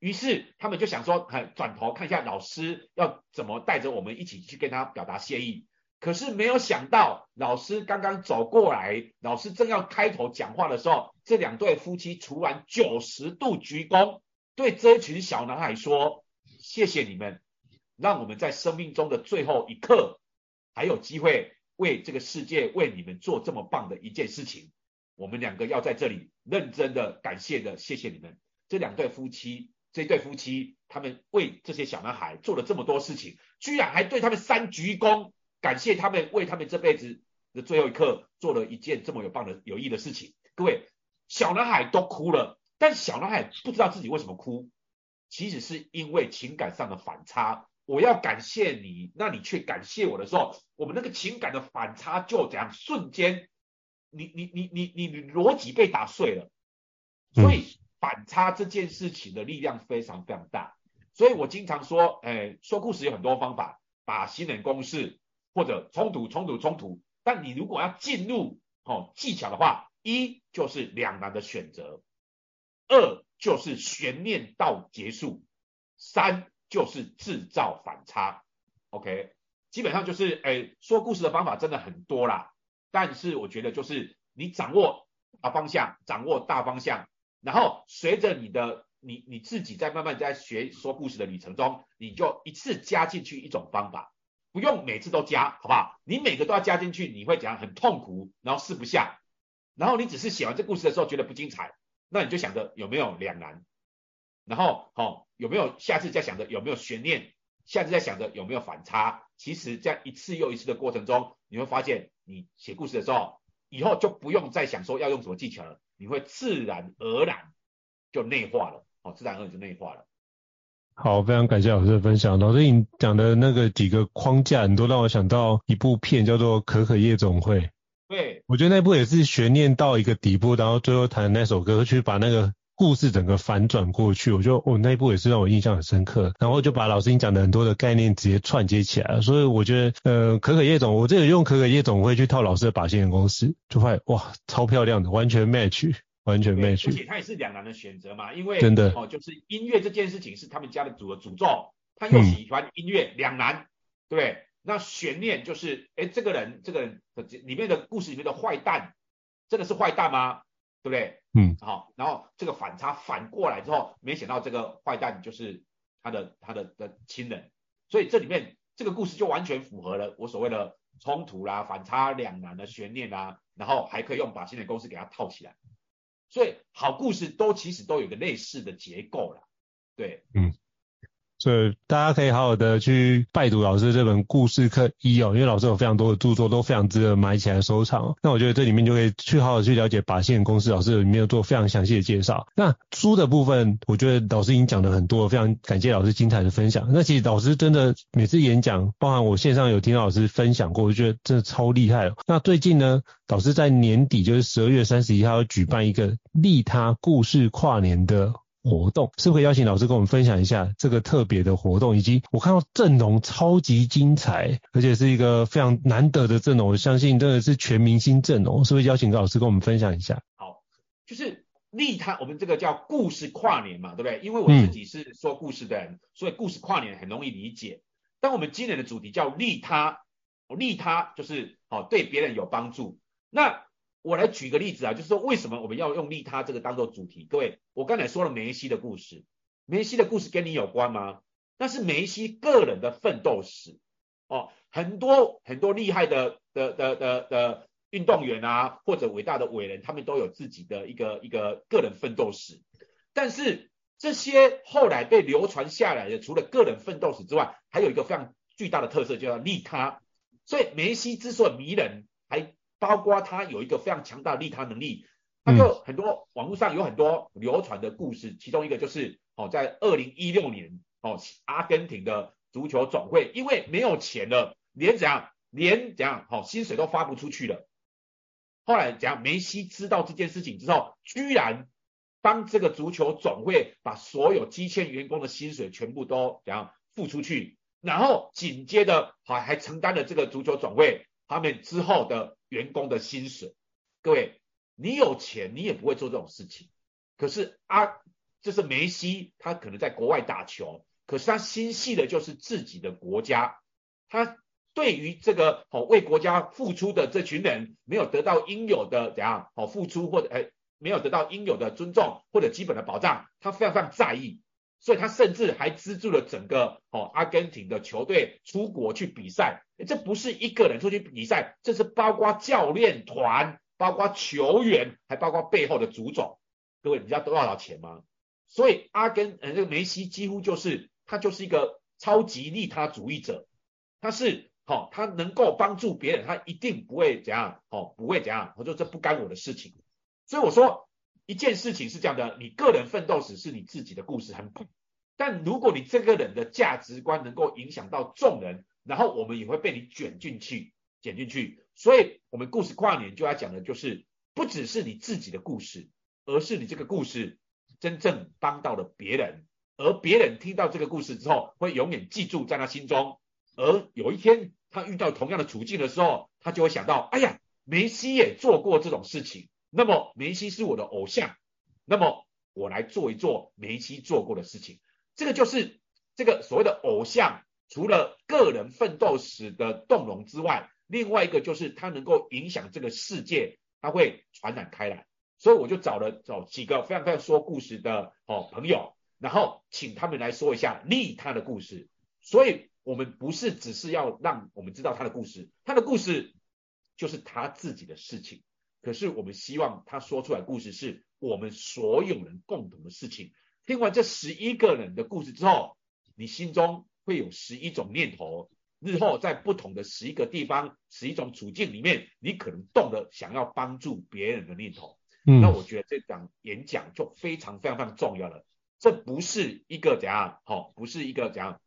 于是他们就想说，转头看一下老师要怎么带着我们一起去跟他表达谢意。可是没有想到，老师刚刚走过来，老师正要开头讲话的时候，这两对夫妻突然九十度鞠躬，对这群小男孩说：“谢谢你们，让我们在生命中的最后一刻，还有机会为这个世界为你们做这么棒的一件事情。我们两个要在这里认真的感谢的，谢谢你们。”这两对夫妻，这对夫妻，他们为这些小男孩做了这么多事情，居然还对他们三鞠躬，感谢他们为他们这辈子的最后一刻做了一件这么有棒的有益的事情。各位，小男孩都哭了，但小男孩不知道自己为什么哭，其实是因为情感上的反差。我要感谢你，那你却感谢我的时候，我们那个情感的反差就这样瞬间，你你你你你你逻辑被打碎了，所以。反差这件事情的力量非常非常大，所以我经常说，哎，说故事有很多方法，把新人公式或者冲突冲突冲突，但你如果要进入哦技巧的话，一就是两难的选择，二就是悬念到结束，三就是制造反差。OK，基本上就是哎说故事的方法真的很多啦，但是我觉得就是你掌握大方向，掌握大方向。然后随着你的你你自己在慢慢在学说故事的旅程中，你就一次加进去一种方法，不用每次都加，好不好？你每个都要加进去，你会讲很痛苦，然后试不下，然后你只是写完这故事的时候觉得不精彩，那你就想着有没有两难，然后好、哦、有没有下次再想着有没有悬念，下次再想着有没有反差。其实这样一次又一次的过程中，你会发现你写故事的时候，以后就不用再想说要用什么技巧了。你会自然而然就内化了，哦，自然而然就内化了。好，非常感谢老师的分享。老师你讲的那个几个框架，你都让我想到一部片，叫做《可可夜总会》。对，我觉得那部也是悬念到一个底部，然后最后弹那首歌，去把那个故事整个反转过去。我觉得哦，那一部也是让我印象很深刻。然后就把老师你讲的很多的概念直接串接起来了。所以我觉得，呃，可可夜总，我这里用可可夜总会去套老师的把戏人公司，就会哇，超漂亮的，完全 match，完全 match。而且它也是两难的选择嘛，因为真的哦，就是音乐这件事情是他们家的主的诅咒，他又喜欢音乐，两、嗯、难，对不对？那悬念就是，哎，这个人，这个人里面的故事里面的坏蛋，真的是坏蛋吗？对不对？嗯，好，然后这个反差反过来之后，没想到这个坏蛋就是他的他的的亲人，所以这里面这个故事就完全符合了我所谓的冲突啦、反差两难的悬念啦，然后还可以用把新的公式给它套起来，所以好故事都其实都有一个类似的结构啦，对，嗯。所以大家可以好好的去拜读老师这本故事课一哦，因为老师有非常多的著作都非常值得买起来收藏。那我觉得这里面就可以去好好去了解把戏人公司，老师里面有做非常详细的介绍。那书的部分，我觉得老师已经讲了很多，非常感谢老师精彩的分享。那其实老师真的每次演讲，包含我线上有听到老师分享过，我觉得真的超厉害。那最近呢，老师在年底就是十二月三十一号要举办一个利他故事跨年的。活动是不是可以邀请老师跟我们分享一下这个特别的活动，以及我看到阵容超级精彩，而且是一个非常难得的阵容，我相信真的是全明星阵容，是不是邀请老师跟我们分享一下？好，就是利他，我们这个叫故事跨年嘛，对不对？因为我自己是说故事的人，嗯、所以故事跨年很容易理解。但我们今年的主题叫利他，利他就是哦对别人有帮助。那我来举个例子啊，就是说为什么我们要用利他这个当做主题？各位，我刚才说了梅西的故事，梅西的故事跟你有关吗？那是梅西个人的奋斗史哦，很多很多厉害的的的的的运动员啊，或者伟大的伟人，他们都有自己的一个一个个人奋斗史。但是这些后来被流传下来的，除了个人奋斗史之外，还有一个非常巨大的特色，就叫利他。所以梅西之所以迷人，包括他有一个非常强大的利他能力，他就很多网络上有很多流传的故事，其中一个就是哦，在二零一六年哦，阿根廷的足球总会因为没有钱了，连怎样连怎样哦薪水都发不出去了。后来怎样梅西知道这件事情之后，居然帮这个足球总会把所有积欠员工的薪水全部都怎样付出去，然后紧接着还还承担了这个足球总会他们之后的。员工的薪水，各位，你有钱你也不会做这种事情。可是啊，就是梅西，他可能在国外打球，可是他心系的就是自己的国家，他对于这个哦为国家付出的这群人没有得到应有的怎样哦付出或者哎没有得到应有的尊重或者基本的保障，他非常非常在意，所以他甚至还资助了整个哦阿根廷的球队出国去比赛。这不是一个人出去比赛，这是包括教练团、包括球员，还包括背后的主总。各位，你知道多少钱吗？所以阿根呃这个梅西几乎就是他就是一个超级利他主义者，他是好、哦，他能够帮助别人，他一定不会怎样，哦，不会怎样，我说这不干我的事情。所以我说一件事情是这样的，你个人奋斗史是你自己的故事很棒，但如果你这个人的价值观能够影响到众人，然后我们也会被你卷进去，卷进去。所以我们故事跨年就要讲的就是，不只是你自己的故事，而是你这个故事。真正帮到了别人，而别人听到这个故事之后，会永远记住在他心中。而有一天他遇到同样的处境的时候，他就会想到：哎呀，梅西也做过这种事情。那么梅西是我的偶像，那么我来做一做梅西做过的事情。这个就是这个所谓的偶像，除了个人奋斗史的动容之外，另外一个就是他能够影响这个世界，他会传染开来。所以我就找了找几个非常非常说故事的哦朋友，然后请他们来说一下利他的故事。所以我们不是只是要让我们知道他的故事，他的故事就是他自己的事情。可是我们希望他说出来的故事是我们所有人共同的事情。听完这十一个人的故事之后，你心中会有十一种念头。日后在不同的十一个地方、十一种处境里面，你可能动了想要帮助别人的念头。嗯，那我觉得这场演讲就非常非常非常重要了。这不是一个怎样，好，不是一个怎样，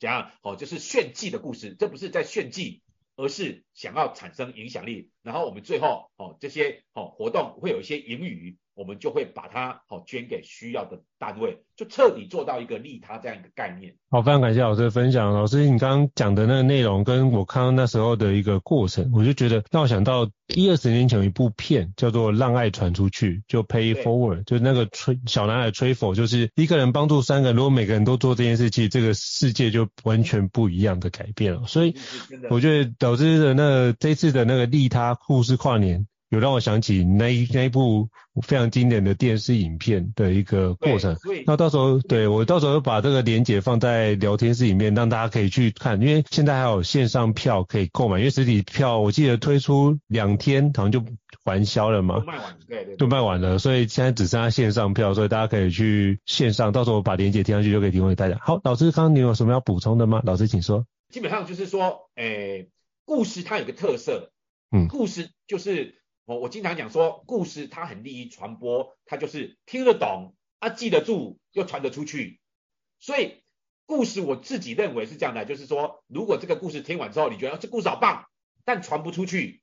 怎样，好，就是炫技的故事。这不是在炫技，而是想要产生影响力。然后我们最后，哦，这些，哦，活动会有一些盈余。我们就会把它好捐给需要的单位，就彻底做到一个利他这样一个概念。好，非常感谢老师的分享。老师，你刚刚讲的那个内容，跟我看到那时候的一个过程，我就觉得让我想到一二十年前有一部片叫做《让爱传出去》，就 Pay Forward，就是那个吹小男孩吹否，就是一个人帮助三个人，如果每个人都做这件事情，这个世界就完全不一样的改变了。所以我觉得导致的那个这次的那个利他故事跨年。有让我想起那一那一部非常经典的电视影片的一个过程。那到时候对我到时候把这个连结放在聊天室里面，让大家可以去看。因为现在还有线上票可以购买，因为实体票我记得推出两天好像就完销了嘛，都卖完，对对，都卖完了。所以现在只剩下线上票，所以大家可以去线上。到时候我把连结贴上去就可以提供给大家。好，老师，刚刚你有什么要补充的吗？老师，请说。基本上就是说，诶、欸，故事它有个特色，嗯，故事就是。我我经常讲说，故事它很利于传播，它就是听得懂啊，记得住又传得出去。所以故事我自己认为是这样的，就是说，如果这个故事听完之后，你觉得这故事好棒，但传不出去，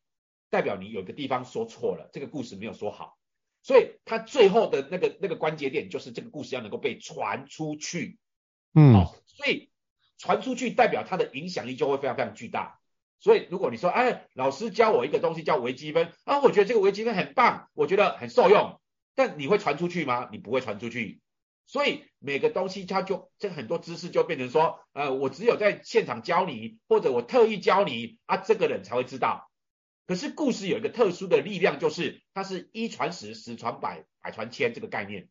代表你有个地方说错了，这个故事没有说好。所以它最后的那个那个关节点就是这个故事要能够被传出去。嗯，哦，所以传出去代表它的影响力就会非常非常巨大。所以，如果你说，哎，老师教我一个东西叫微积分啊，我觉得这个微积分很棒，我觉得很受用，但你会传出去吗？你不会传出去。所以每个东西它就这很多知识就变成说，呃，我只有在现场教你，或者我特意教你啊，这个人才会知道。可是故事有一个特殊的力量，就是它是一传十，十传百，百传千这个概念。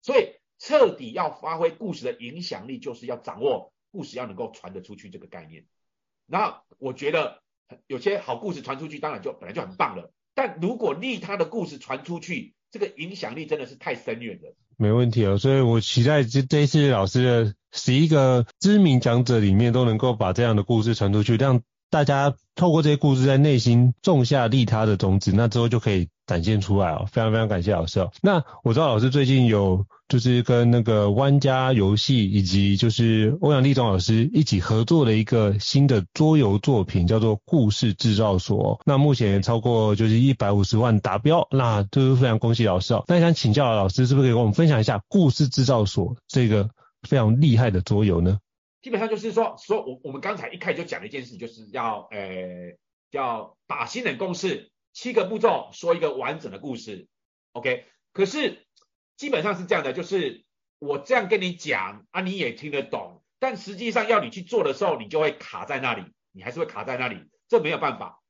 所以彻底要发挥故事的影响力，就是要掌握故事要能够传得出去这个概念。那我觉得有些好故事传出去，当然就本来就很棒了。但如果利他的故事传出去，这个影响力真的是太深远了。没问题哦，所以我期待这这一次老师的十一个知名讲者里面都能够把这样的故事传出去，让大家透过这些故事在内心种下利他的种子，那之后就可以展现出来哦。非常非常感谢老师哦。那我知道老师最近有。就是跟那个湾家游戏以及就是欧阳立中老师一起合作的一个新的桌游作品，叫做《故事制造所》。那目前超过就是一百五十万达标，那就是非常恭喜老师哦。那想请教老师，是不是可以跟我们分享一下《故事制造所》这个非常厉害的桌游呢？基本上就是说，说我我们刚才一开始就讲了一件事，就是要呃叫打新人共识，七个步骤说一个完整的故事。OK，可是。基本上是这样的，就是我这样跟你讲啊，你也听得懂，但实际上要你去做的时候，你就会卡在那里，你还是会卡在那里，这没有办法。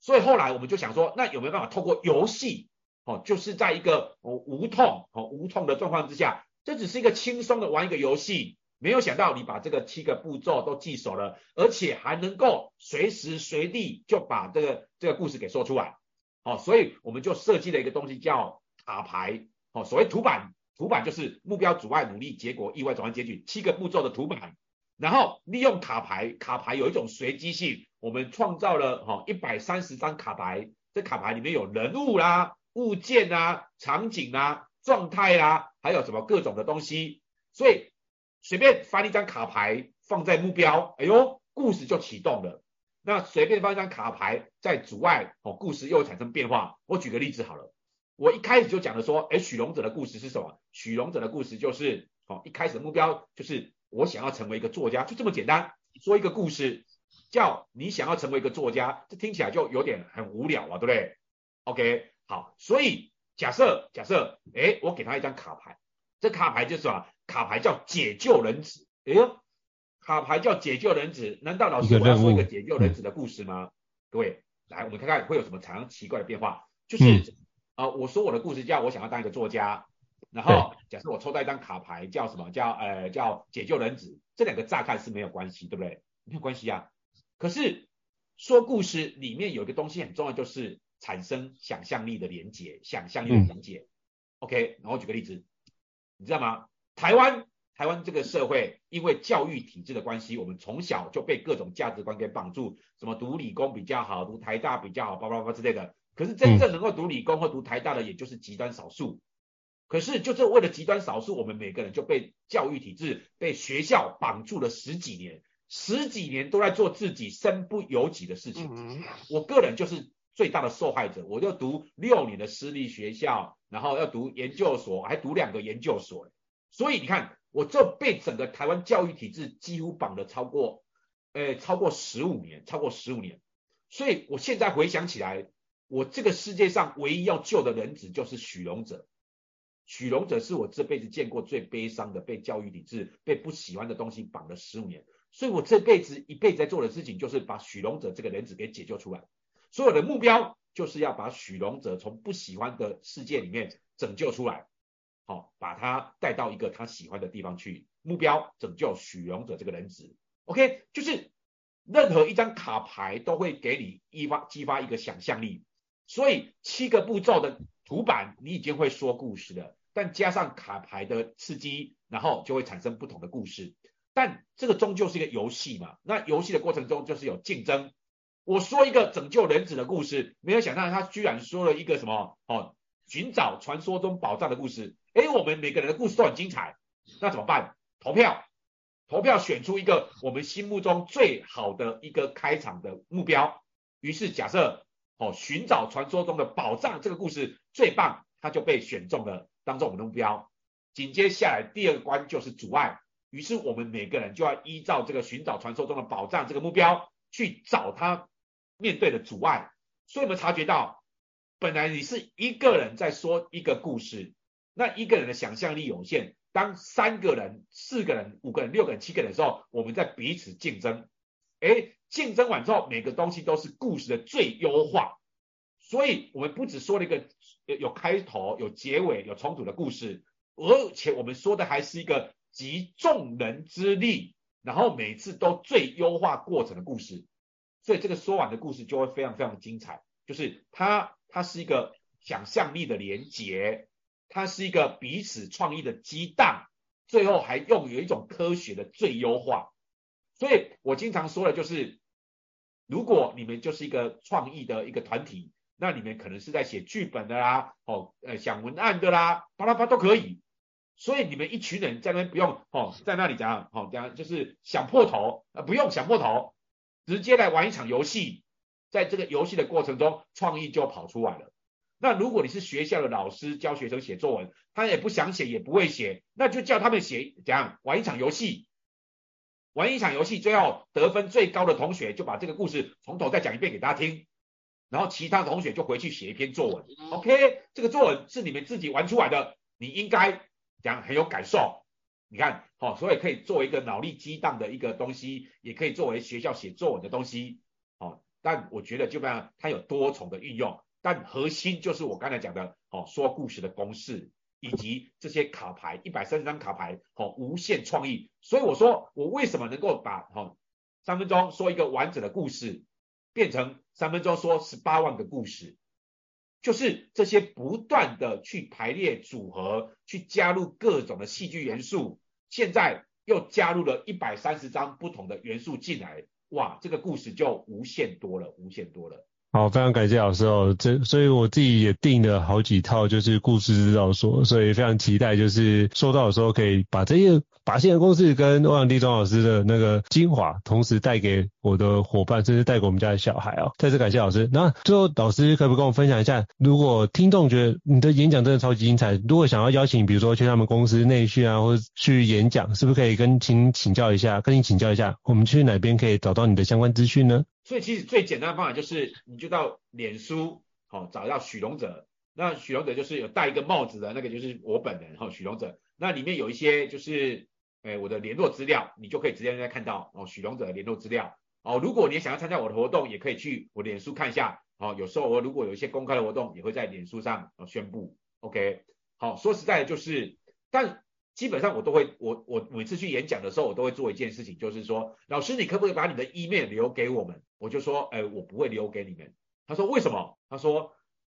所以后来我们就想说，那有没有办法透过游戏，哦，就是在一个哦无痛哦无痛的状况之下，这只是一个轻松的玩一个游戏。没有想到你把这个七个步骤都记熟了，而且还能够随时随地就把这个这个故事给说出来。哦，所以我们就设计了一个东西叫卡牌。哦，所谓图板，图板就是目标、阻碍、努力、结果、意外、转换、结局七个步骤的图板。然后利用卡牌，卡牌有一种随机性，我们创造了哈一百三十张卡牌。这卡牌里面有人物啦、物件啦、场景啦、状态啦，还有什么各种的东西，所以。随便翻一张卡牌放在目标，哎呦，故事就启动了。那随便放一张卡牌在阻碍，哦，故事又会产生变化。我举个例子好了，我一开始就讲了说，哎，许荣者的故事是什么？许荣者的故事就是，哦，一开始的目标就是我想要成为一个作家，就这么简单。说一个故事，叫你想要成为一个作家，这听起来就有点很无聊啊，对不对？OK，好，所以假设假设，哎，我给他一张卡牌，这卡牌就是什么？卡牌叫解救人子，哎呦，卡牌叫解救人质，难道老师我要说一个解救人质的故事吗？各位，来，我们看看会有什么常奇怪的变化。就是啊、嗯呃，我说我的故事叫我想要当一个作家，然后假设我抽到一张卡牌叫什么？叫呃叫解救人质，这两个乍看是没有关系，对不对？没有关系啊。可是说故事里面有一个东西很重要，就是产生想象力的连接，想象力的连接。嗯、OK，然后举个例子，你知道吗？台湾，台湾这个社会，因为教育体制的关系，我们从小就被各种价值观给绑住，什么读理工比较好，读台大比较好，叭叭叭之类的。可是真正能够读理工或读台大的，也就是极端少数。可是就是为了极端少数，我们每个人就被教育体制、被学校绑住了十几年，十几年都在做自己身不由己的事情。我个人就是最大的受害者，我就读六年的私立学校，然后要读研究所，还读两个研究所。所以你看，我这被整个台湾教育体制几乎绑了超过，呃，超过十五年，超过十五年。所以我现在回想起来，我这个世界上唯一要救的人子就是许荣者。许荣者是我这辈子见过最悲伤的，被教育体制、被不喜欢的东西绑了十五年。所以我这辈子一辈子在做的事情，就是把许荣者这个人子给解救出来。所有的目标就是要把许荣者从不喜欢的世界里面拯救出来。好，把他带到一个他喜欢的地方去，目标拯救许龙者这个人质。OK，就是任何一张卡牌都会给你激发激发一个想象力，所以七个步骤的图板你已经会说故事了，但加上卡牌的刺激，然后就会产生不同的故事。但这个终究是一个游戏嘛，那游戏的过程中就是有竞争。我说一个拯救人质的故事，没有想到他居然说了一个什么哦，寻找传说中宝藏的故事。哎，我们每个人的故事都很精彩，那怎么办？投票，投票选出一个我们心目中最好的一个开场的目标。于是假设，哦，寻找传说中的宝藏这个故事最棒，它就被选中了，当做我们的目标。紧接下来第二关就是阻碍，于是我们每个人就要依照这个寻找传说中的宝藏这个目标去找他面对的阻碍。所以我们察觉到，本来你是一个人在说一个故事。那一个人的想象力有限，当三个人、四个人、五个人、六个人、七个人的时候，我们在彼此竞争。哎，竞争完之后，每个东西都是故事的最优化。所以，我们不只说了一个有开头、有结尾、有冲突的故事，而且我们说的还是一个集众人之力，然后每次都最优化过程的故事。所以，这个说完的故事就会非常非常精彩，就是它它是一个想象力的连结。它是一个彼此创意的激荡，最后还用有一种科学的最优化。所以我经常说的就是，如果你们就是一个创意的一个团体，那你们可能是在写剧本的啦，哦，呃，想文案的啦，巴拉巴都可以。所以你们一群人在那边不用哦，在那里讲，哦，讲就是想破头，呃，不用想破头，直接来玩一场游戏，在这个游戏的过程中，创意就跑出来了。那如果你是学校的老师教学生写作文，他也不想写也不会写，那就叫他们写，怎样玩一场游戏，玩一场游戏，最后得分最高的同学就把这个故事从头再讲一遍给大家听，然后其他同学就回去写一篇作文。OK，这个作文是你们自己玩出来的，你应该讲很有感受，你看，好，所以可以作为一个脑力激荡的一个东西，也可以作为学校写作文的东西，好，但我觉得基本上它有多重的运用，但核心就是我刚才讲的，哦，说故事的公式，以及这些卡牌，一百三十张卡牌，哦，无限创意，所以我说我为什么能够把，哦，三分钟说一个完整的故事，变成三分钟说十八万个故事。就是这些不断的去排列组合，去加入各种的戏剧元素，现在又加入了一百三十张不同的元素进来，哇，这个故事就无限多了，无限多了。好，非常感谢老师哦，这所以我自己也订了好几套，就是故事制造所，所以非常期待，就是收到的时候可以把这些把现在公式跟欧阳立中老师的那个精华，同时带给我的伙伴，甚至带给我们家的小孩哦。再次感谢老师。那最后老师可不可以跟我分享一下，如果听众觉得你的演讲真的超级精彩，如果想要邀请，比如说去他们公司内训啊，或者去演讲，是不是可以跟请请教一下，跟你请教一下，我们去哪边可以找到你的相关资讯呢？所以其实最简单的方法就是，你就到脸书，好、哦、找到许荣哲。那许荣哲就是有戴一个帽子的那个，就是我本人哈、哦，许荣哲。那里面有一些就是，诶我的联络资料，你就可以直接在看到哦，许荣哲的联络资料。哦，如果你想要参加我的活动，也可以去我脸书看一下。哦，有时候我如果有一些公开的活动，也会在脸书上哦宣布。OK，好，说实在的，就是但。基本上我都会，我我每次去演讲的时候，我都会做一件事情，就是说，老师你可不可以把你的 email 留给我们？我就说，哎，我不会留给你们。他说为什么？他说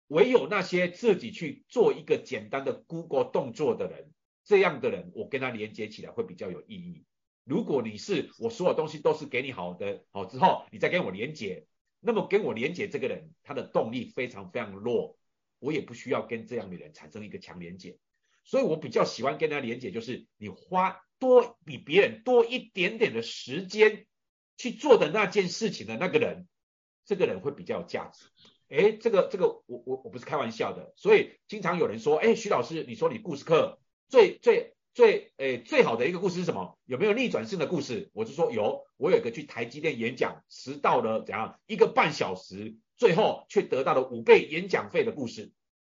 唯有那些自己去做一个简单的 Google 动作的人，这样的人我跟他连接起来会比较有意义。如果你是我所有东西都是给你好的，好之后你再跟我连接，那么跟我连接这个人他的动力非常非常弱，我也不需要跟这样的人产生一个强连接。所以我比较喜欢跟他连结，就是你花多比别人多一点点的时间去做的那件事情的那个人，这个人会比较有价值。哎，这个这个我我我不是开玩笑的。所以经常有人说，哎，徐老师，你说你故事课最最最哎最好的一个故事是什么？有没有逆转性的故事？我就说有，我有一个去台积电演讲，迟到了怎样一个半小时，最后却得到了五倍演讲费的故事。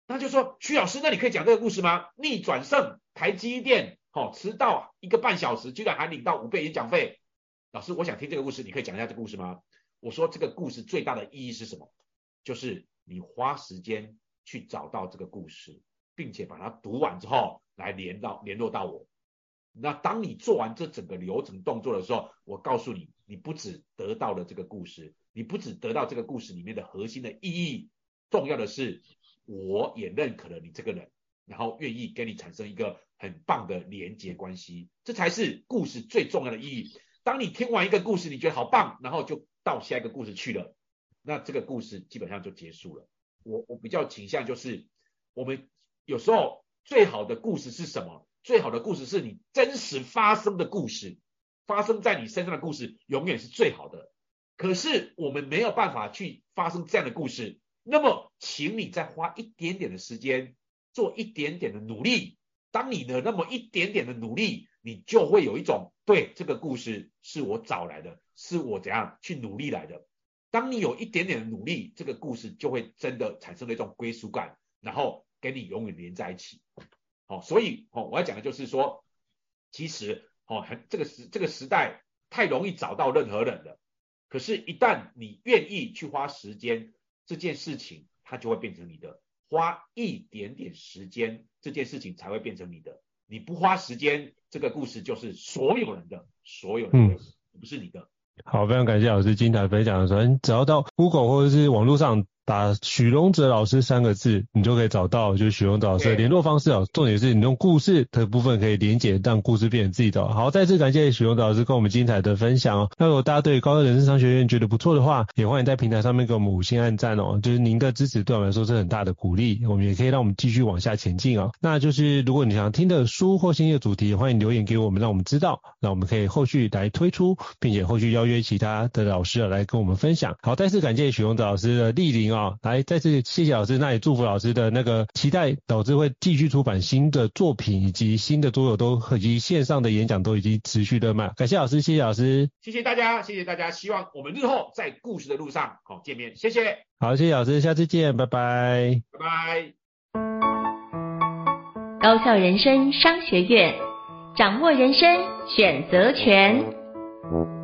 他就说：“徐老师，那你可以讲这个故事吗？逆转胜台积电，好、哦、迟到一个半小时，居然还领到五倍演讲费。老师，我想听这个故事，你可以讲一下这个故事吗？”我说：“这个故事最大的意义是什么？就是你花时间去找到这个故事，并且把它读完之后，来联到联络到我。那当你做完这整个流程动作的时候，我告诉你，你不只得到了这个故事，你不只得到这个故事里面的核心的意义，重要的是。”我也认可了你这个人，然后愿意跟你产生一个很棒的连结关系，这才是故事最重要的意义。当你听完一个故事，你觉得好棒，然后就到下一个故事去了，那这个故事基本上就结束了。我我比较倾向就是，我们有时候最好的故事是什么？最好的故事是你真实发生的故事，发生在你身上的故事永远是最好的。可是我们没有办法去发生这样的故事。那么，请你再花一点点的时间，做一点点的努力。当你的那么一点点的努力，你就会有一种对这个故事是我找来的，是我怎样去努力来的。当你有一点点的努力，这个故事就会真的产生了一种归属感，然后跟你永远连在一起。好，所以哦，我要讲的就是说，其实哦，很这个时这个时代太容易找到任何人了。可是，一旦你愿意去花时间。这件事情它就会变成你的，花一点点时间，这件事情才会变成你的。你不花时间，这个故事就是所有人的，所有人的，不是你的。嗯，好，非常感谢老师精彩分享的时候，你只要到 Google 或者是网络上。打许荣哲老师三个字，你就可以找到就是许荣哲老师的联络方式哦。重点是你用故事的部分可以连接，让故事变成自己的。好，再次感谢许荣哲老师跟我们精彩的分享哦。那如果大家对高效人生商学院觉得不错的话，也欢迎在平台上面给我们五星按赞哦。就是您的支持对我们来说是很大的鼓励，我们也可以让我们继续往下前进哦。那就是如果你想听的书或新的主题，欢迎留言给我们，让我们知道，那我们可以后续来推出，并且后续邀约其他的老师来跟我们分享。好，再次感谢许荣哲老师的莅临哦，来再次。谢谢老师，那也祝福老师的那个期待，导致会继续出版新的作品，以及新的桌游都以及线上的演讲都已经持续的卖。感谢老师，谢谢老师，谢谢大家，谢谢大家，希望我们日后在故事的路上好见面，谢谢。好，谢谢老师，下次见，拜拜，拜拜。高校人生商学院。掌握人生选择权。